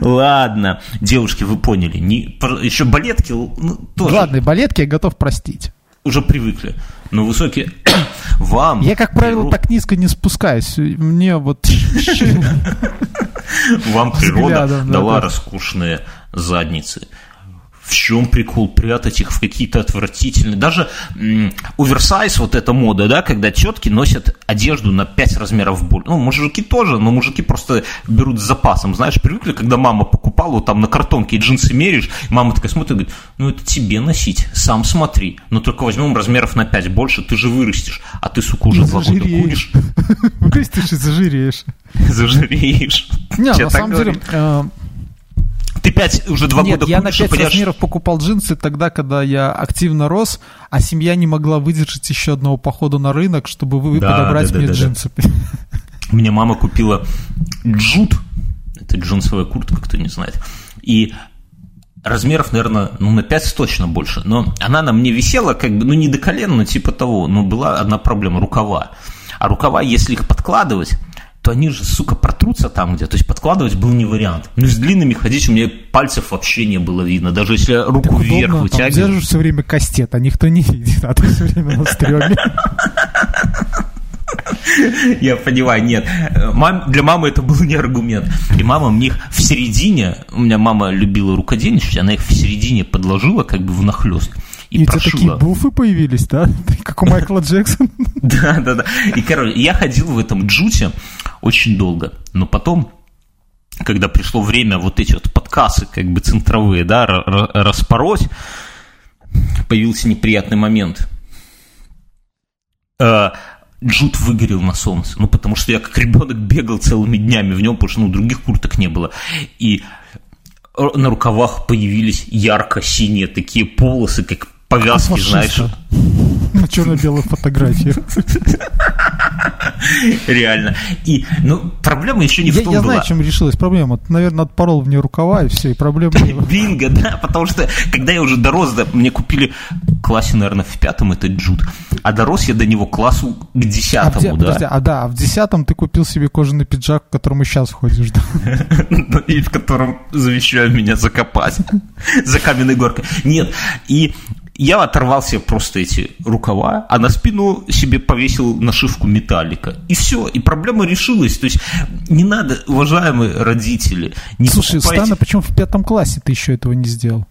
Ладно, девушки, вы поняли. Не, еще балетки ну, тоже. Ладно, балетки я готов простить. Уже привыкли. Но высокие... Вам... Я, как правило, так низко не спускаюсь. Мне вот... Вам природа дала роскошные задницы в чем прикол прятать их в какие-то отвратительные... Даже м- оверсайз, вот эта мода, да, когда тетки носят одежду на 5 размеров больше. Ну, мужики тоже, но мужики просто берут с запасом. Знаешь, привыкли, когда мама покупала, вот там на картонке джинсы меришь, мама такая смотрит и говорит, ну, это тебе носить, сам смотри. Но только возьмем размеров на 5 больше, ты же вырастешь, а ты, сука, уже два года куришь. Вырастешь и зажиреешь. Зажиреешь. Не, на самом деле, ты пять, уже два Нет, года я на пять понимаешь... размеров покупал джинсы тогда, когда я активно рос, а семья не могла выдержать еще одного похода на рынок, чтобы вы да, подобрать да, мне да, джинсы. Да. Мне мама купила джут, это джинсовая куртка, кто не знает, и размеров, наверное, ну, на 5 точно больше. Но она на мне висела, как бы, ну, не до колена, но типа того. Но была одна проблема – рукава. А рукава, если их подкладывать, то они же, сука, протрутся там где. То есть подкладывать был не вариант. Ну, с длинными ходить у меня пальцев вообще не было видно. Даже если я руку так вверх удобно, вытягиваю. Там держишь все время кастет, а никто не видит, а ты все время на стреме. Я понимаю, нет. Мам, для мамы это был не аргумент. И мама мне их в середине, у меня мама любила рукодельничать, она их в середине подложила как бы в и, и прошила. такие буфы появились, да? Как у Майкла Джексона. Да, да, да. И, короче, я ходил в этом джуте очень долго, но потом когда пришло время вот эти вот подкасы, как бы центровые, да, распороть, появился неприятный момент. Э, джут выгорел на солнце. Ну, потому что я как ребенок бегал целыми днями в нем, потому что ну, других курток не было. И на рукавах появились ярко-синие такие полосы, как повязки, знаешь. На черно-белой фотографии. Реально. И, ну, проблема еще не в том Я знаю, чем решилась проблема. Наверное, отпорол в нее рукава, и все, и проблема Бинго, да, потому что, когда я уже дорос, да, мне купили классе, наверное, в пятом этот джут, а дорос я до него классу к десятому, а да. Подожди, а да, а в десятом ты купил себе кожаный пиджак, в котором и сейчас ходишь, да? Ну, и в котором завещаю меня закопать за каменной горкой. Нет, и я оторвал себе просто эти рукава, а на спину себе повесил нашивку металлика. И все, и проблема решилась. То есть не надо, уважаемые родители, не Слушай, покупайте... странно, почему в пятом классе ты еще этого не сделал?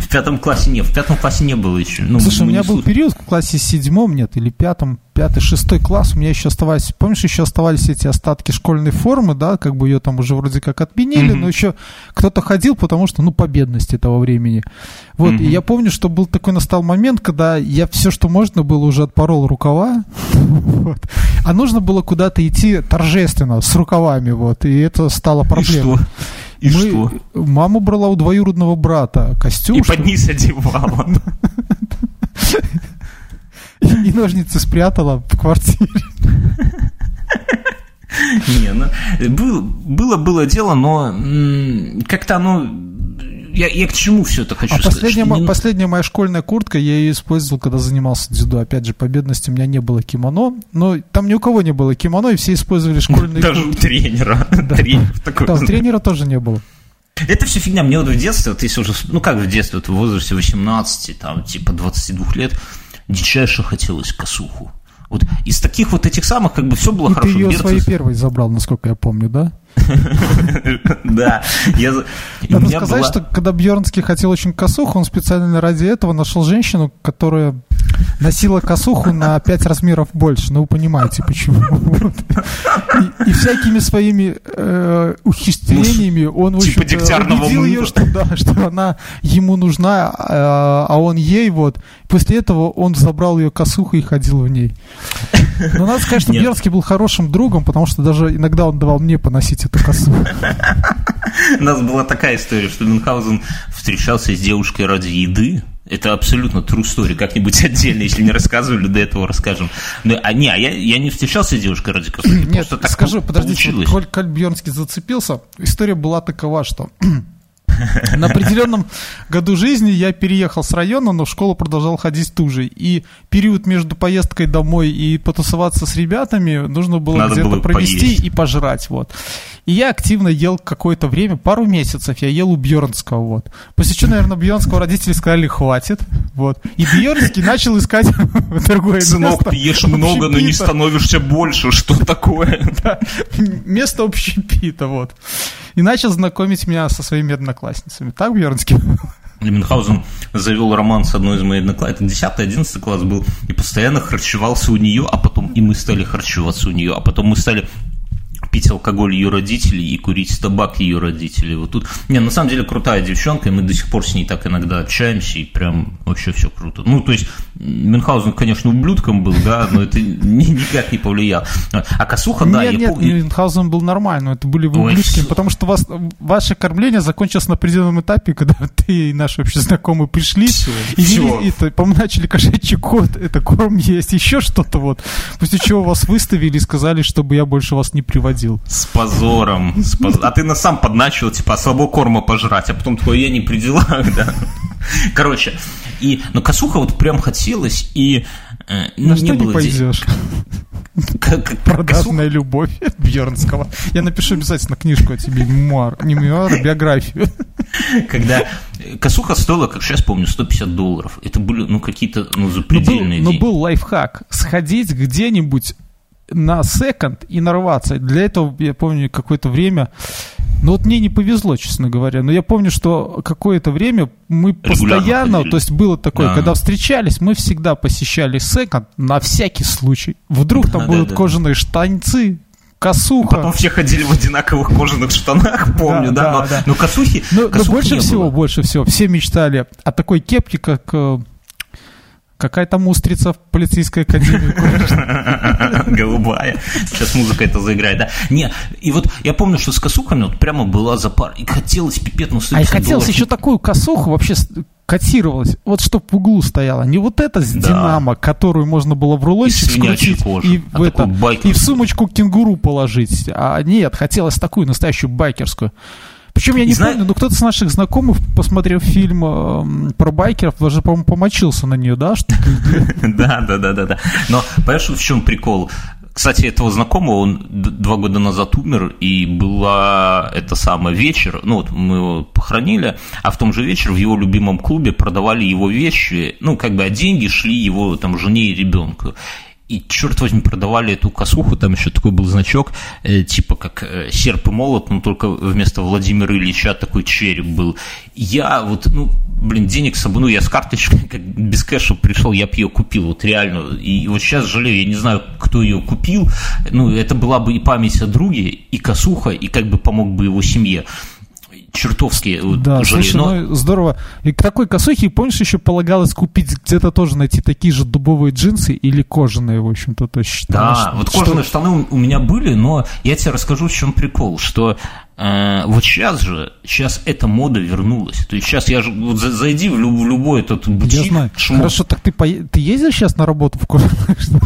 В пятом классе нет, в пятом классе не было еще. Ну, Слушай, у меня был период в классе седьмом, нет, или пятом, пятый, шестой класс, у меня еще оставались, помнишь, еще оставались эти остатки школьной формы, да, как бы ее там уже вроде как отменили, mm-hmm. но еще кто-то ходил, потому что, ну, по бедности того времени. Вот, mm-hmm. и я помню, что был такой настал момент, когда я все, что можно было, уже отпорол рукава, вот, а нужно было куда-то идти торжественно, с рукавами, вот, и это стало проблемой. И что? И мы, что? Мама брала у двоюродного брата костюм. И под низ одевала. И ножницы спрятала в квартире. Не, ну, было, было дело, но как-то оно я, я к чему все это хочу а сказать? Последняя, не... последняя моя школьная куртка, я ее использовал, когда занимался дзюдо. Опять же, по бедности у меня не было кимоно. Но там ни у кого не было кимоно, и все использовали школьные Даже куртки. у тренера. Да, у тренера тоже не было. Это все фигня. Мне вот в детстве, вот если уже, ну как в детстве, вот в возрасте 18, там, типа 22 лет, дичайше хотелось косуху. Вот из таких вот этих самых, как бы все было и хорошо. Ты ее своей первой забрал, насколько я помню, да? Да. Надо сказать, что когда Бьернский хотел очень косуху, он специально ради этого нашел женщину, которая носила косуху на 5 размеров больше. Ну, вы понимаете, почему. И, всякими своими э, ухищрениями он, в типа убедил ее, что, да, что она ему нужна, а, а он ей вот. После этого он забрал ее косуху и ходил в ней. Но надо сказать, что Бьернский был хорошим другом, потому что даже иногда он давал мне поносить эту косу. У нас была такая история, что Мюнхгаузен встречался с девушкой ради еды, Это абсолютно true story. Как-нибудь отдельно, если не рассказывали, до этого расскажем. Но, а, не, а я, я не встречался с девушкой ради. Нет, так скажу, подождите, вот, коль, коль Бьернский зацепился, история была такова, что на определенном году жизни я переехал с района, но в школу продолжал ходить ту же. И период между поездкой домой и потусоваться с ребятами нужно было где-то провести поесть. и пожрать. Вот. И я активно ел какое-то время, пару месяцев я ел у Бьернского. Вот. После чего, наверное, Бьернского родители сказали, хватит. Вот. И Бьернский начал искать другое Сынок, место. ты ешь много, но не становишься больше. Что такое? Место общепита, вот. И начал знакомить меня со своими одноклассницами. Так, Бьернский? Мюнхгаузен завел роман с одной из моих одноклассниц. Это 10-11 класс был. И постоянно харчевался у нее, а потом и мы стали харчеваться у нее. А потом мы стали пить алкоголь ее родителей и курить табак ее родителей. Вот тут, не, на самом деле крутая девчонка, и мы до сих пор с ней так иногда общаемся, и прям вообще все круто. Ну, то есть, Мюнхгаузен, конечно, ублюдком был, да, но это никак не повлияло. А Косуха, да, нет, я нет, помню... Мюнхгаузен был нормально, это были вы ублюдки, потому что вас, ваше кормление закончилось на определенном этапе, когда ты и наши вообще знакомые пришли, все, и, все. и, и, по-моему, начали кошачий кот, это корм есть, еще что-то вот, после чего вас выставили и сказали, чтобы я больше вас не приводил подначил. С позором. С поз... А ты на сам подначил, типа, а слабо корма пожрать, а потом такой, я не при делах, да. Короче, и, но косуха вот прям хотелось, и э, ну, на что не, было пойдешь? Как, Продажная любовь Бьернского. Я напишу обязательно книжку о тебе, мемуар, не мемуар, а биографию. Когда косуха стоила, как сейчас помню, 150 долларов. Это были, ну, какие-то, ну, запредельные но был, но был лайфхак. Сходить где-нибудь на секонд и нарваться. Для этого, я помню, какое-то время... Ну вот мне не повезло, честно говоря. Но я помню, что какое-то время мы постоянно, ходили. то есть было такое, да. когда встречались, мы всегда посещали секонд на всякий случай. Вдруг там да, будут да, кожаные штанцы, косуха. Потом все ходили в одинаковых кожаных штанах, помню, да, да, да, но, да. но косухи, но, косухи но больше всего, было. больше всего, все мечтали о такой кепке, как э, Какая там устрица в полицейской академии? Голубая. Сейчас музыка это заиграет, да? Не, и вот я помню, что с косухами вот прямо была за пар. И хотелось пипет, ну, А и хотелось еще такую косуху вообще котировалась, вот чтоб в углу стояла, не вот эта с да. Динамо, которую можно было в рулончик скрутить и, а в это, и в сумочку кенгуру положить, а нет, хотелось такую настоящую байкерскую. Причем я не Зна... помню, но кто-то с наших знакомых, посмотрев фильм э, про байкеров, даже, по-моему, помочился на нее, да? Да, да, да, да, да. Но понимаешь, в чем прикол? Кстати, этого знакомого, он два года назад умер, и была это самое вечер, ну вот мы его похоронили, а в том же вечер в его любимом клубе продавали его вещи, ну как бы, а деньги шли его там жене и ребенку. И, черт возьми, продавали эту косуху, там еще такой был значок, э, типа как э, серп и молот, но только вместо Владимира Ильича такой череп был. Я вот, ну, блин, денег собой, ну, я с карточкой, как без кэша пришел, я бы ее купил, вот реально. И вот сейчас жалею, я не знаю, кто ее купил, ну, это была бы и память о друге, и косуха, и как бы помог бы его семье чертовски да, жалею. Слушай, но... ну, здорово. И к такой косухе, помнишь, еще полагалось купить где-то тоже найти такие же дубовые джинсы или кожаные, в общем-то, то есть Да, что, вот кожаные что... штаны у меня были, но я тебе расскажу, в чем прикол, что э, вот сейчас же, сейчас эта мода вернулась. То есть сейчас я же, вот зайди в, люб, в любой этот бутик. Я знаю. Шмот. Хорошо, так ты, по... ты ездишь сейчас на работу в кожаных штанах?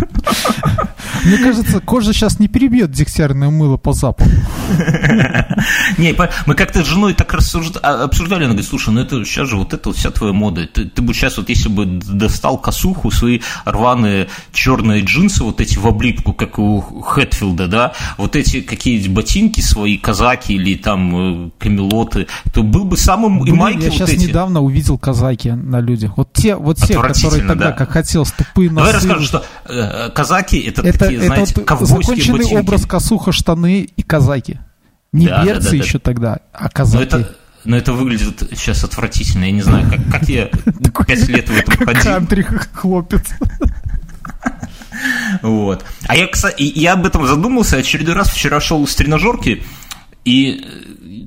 Мне кажется, кожа сейчас не перебьет дегтярное мыло по запаху. Не, мы как-то с женой так а, обсуждали, она говорит, слушай, ну это сейчас же вот это вся твоя мода. Ты, бы сейчас вот если бы достал косуху, свои рваные черные джинсы, вот эти в облипку, как у Хэтфилда, да, вот эти какие-нибудь ботинки свои, казаки или там э, камелоты, то был бы самым и майки Я сейчас недавно увидел казаки на людях. Вот те, вот те, которые тогда, как хотел, тупые носы. Давай расскажу, что э, казаки это, это такие, это знаете, вот ковбойские законченный ботинки. образ косуха, штаны и казаки. Не да, берцы да, да, еще да. тогда, а казаки. Но это, но это выглядит сейчас отвратительно. Я не знаю, как, как я пять лет в этом ходил. Кантри хлопец. Вот. А я, кстати, я об этом задумался. Очередной раз вчера шел с тренажерки, И,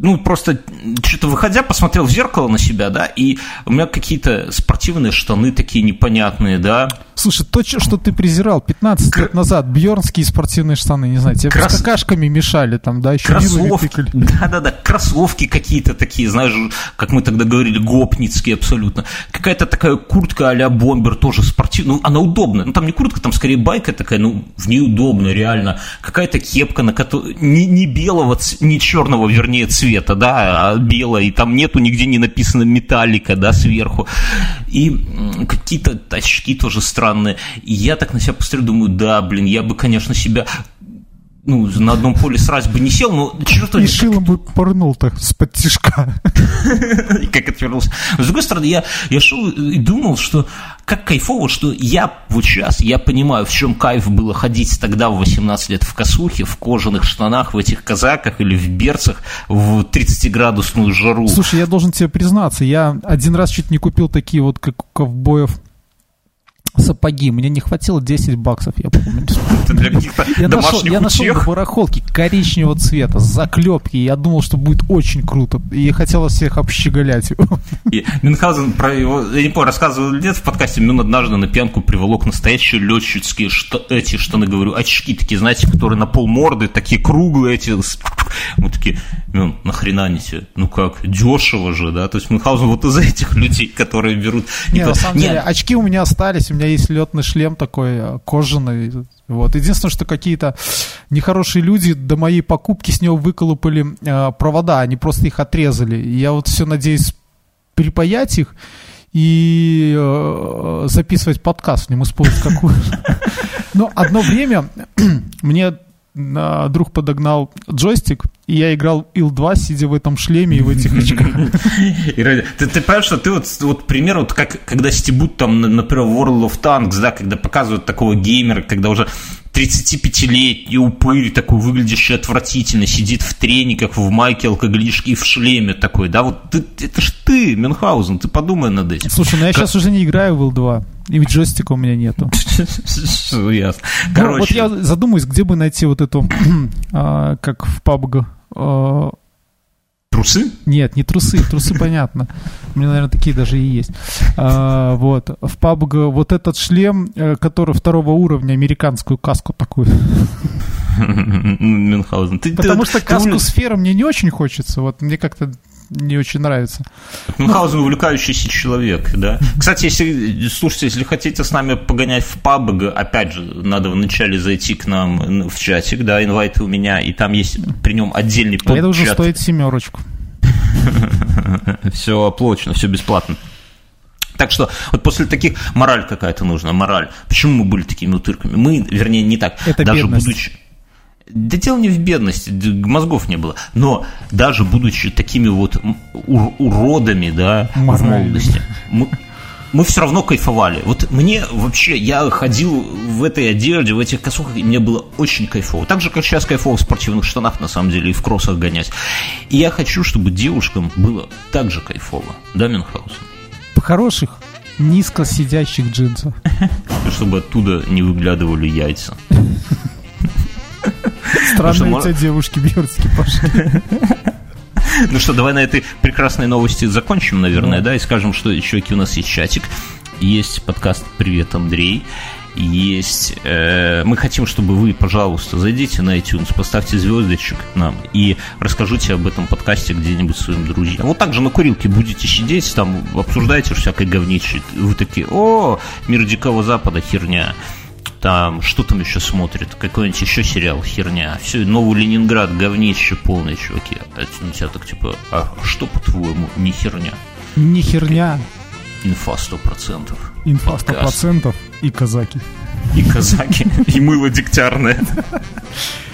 ну, просто что-то выходя, посмотрел в зеркало на себя, да, и у меня какие-то спортивные штаны такие непонятные, да. Слушай, то, что ты презирал 15 Кр... лет назад, бьернские спортивные штаны, не знаю, тебе Крас... с какашками мешали там, да, еще Кроссовки, да-да-да, кроссовки какие-то такие, знаешь, как мы тогда говорили, гопницкие абсолютно. Какая-то такая куртка а-ля бомбер, тоже спортивная, ну, она удобная, ну, там не куртка, там скорее байка такая, ну, в ней удобно, реально. Какая-то кепка, на которой, не, не белого, не черного, вернее, цвета, да, а белая, и там нету нигде не написано металлика, да, сверху. И какие-то очки тоже странные. И я так на себя посмотрю, думаю, да, блин, я бы, конечно, себя ну, на одном поле сразу бы не сел, но черт И шилом бы порнул так с-под тяжка. И как отвернулся. С другой стороны, я, я шел и думал, что как кайфово, что я вот сейчас, я понимаю, в чем кайф было ходить тогда в 18 лет в косухе, в кожаных штанах, в этих казаках или в берцах в 30-градусную жару. Слушай, я должен тебе признаться, я один раз чуть не купил такие вот, как у ковбоев, сапоги. Мне не хватило 10 баксов, я помню. Я нашел, я нашел на барахолке коричневого цвета, заклепки. Я думал, что будет очень круто. И хотел всех общеголять. Мюнхгаузен про его, я не помню, рассказывал нет в подкасте, Мюн однажды на пьянку приволок настоящие летчицкие что, эти штаны, говорю, очки такие, знаете, которые на пол морды, такие круглые эти. Мы такие, Мюн, нахрена они тебе? Ну как, дешево же, да? То есть Мюнхгаузен вот из этих людей, которые берут... Не, на самом деле, очки у меня остались, у меня есть летный шлем такой э, кожаный. Вот. Единственное, что какие-то нехорошие люди до моей покупки с него выколупали э, провода, они просто их отрезали. Я вот все надеюсь припаять их и э, записывать подкаст в нем, использовать какую Но одно время мне друг подогнал джойстик, и я играл Ил-2, сидя в этом шлеме и в этих очках. Ты, понимаешь, что ты вот, вот пример, вот как когда стебут там, например, World of Tanks, да, когда показывают такого геймера, когда уже 35-летний упырь, такой выглядящий отвратительно, сидит в трениках, в майке алкоголичке и в шлеме такой, да, вот ты, это ж ты, Мюнхгаузен, ты подумай над этим. Слушай, ну я как... сейчас уже не играю в Ил-2, и джойстика у меня нету. Ясно. Ну, вот я задумаюсь, где бы найти вот эту, а, как в PUBG, Трусы? Нет, не трусы, трусы понятно. У меня, наверное, такие даже и есть. А, вот. В PUBG вот этот шлем, э, который второго уровня, американскую каску такую. Мюнхгаузен. Потому что каску сфера мне не очень хочется. Вот мне как-то не очень нравится. Мюнхгаузен увлекающийся человек, да. Кстати, если, слушайте, если хотите с нами погонять в PUBG, опять же, надо вначале зайти к нам в чатик, да, инвайты у меня, и там есть при нем отдельный подчат. Это уже стоит семерочку. Все оплачено, все бесплатно. Так что вот после таких мораль какая-то нужна, мораль. Почему мы были такими утырками? Мы, вернее, не так. Это Даже бедность. будучи да дело не в бедности, мозгов не было. Но даже будучи такими вот уродами, да, Морально. в молодости, мы, мы все равно кайфовали. Вот мне вообще, я ходил в этой одежде, в этих косухах, и мне было очень кайфово. Так же, как сейчас кайфово в спортивных штанах, на самом деле, и в кроссах гонять. И я хочу, чтобы девушкам было так же кайфово. Да, Мюнхгаузен? В хороших, низко сидящих джинсах. Чтобы оттуда не выглядывали яйца. Странные у тебя девушки бьерски пошли. Ну что, давай на этой прекрасной новости закончим, наверное, да, и скажем, что, чуваки, у нас есть чатик, есть подкаст «Привет, Андрей», есть... Э, мы хотим, чтобы вы, пожалуйста, зайдите на iTunes, поставьте звездочек нам и расскажите об этом подкасте где-нибудь своим друзьям. Вот так же на курилке будете сидеть, там обсуждаете всякое говничье. Вы такие, о, мир Дикого Запада, херня там, что там еще смотрят, какой-нибудь еще сериал, херня, все, Новый Ленинград, говнище полное, чуваки. А у тебя так, типа, а что, по-твоему, не херня? Не херня. Инфа сто процентов. Инфа сто процентов и казаки. И казаки, и мыло дегтярное.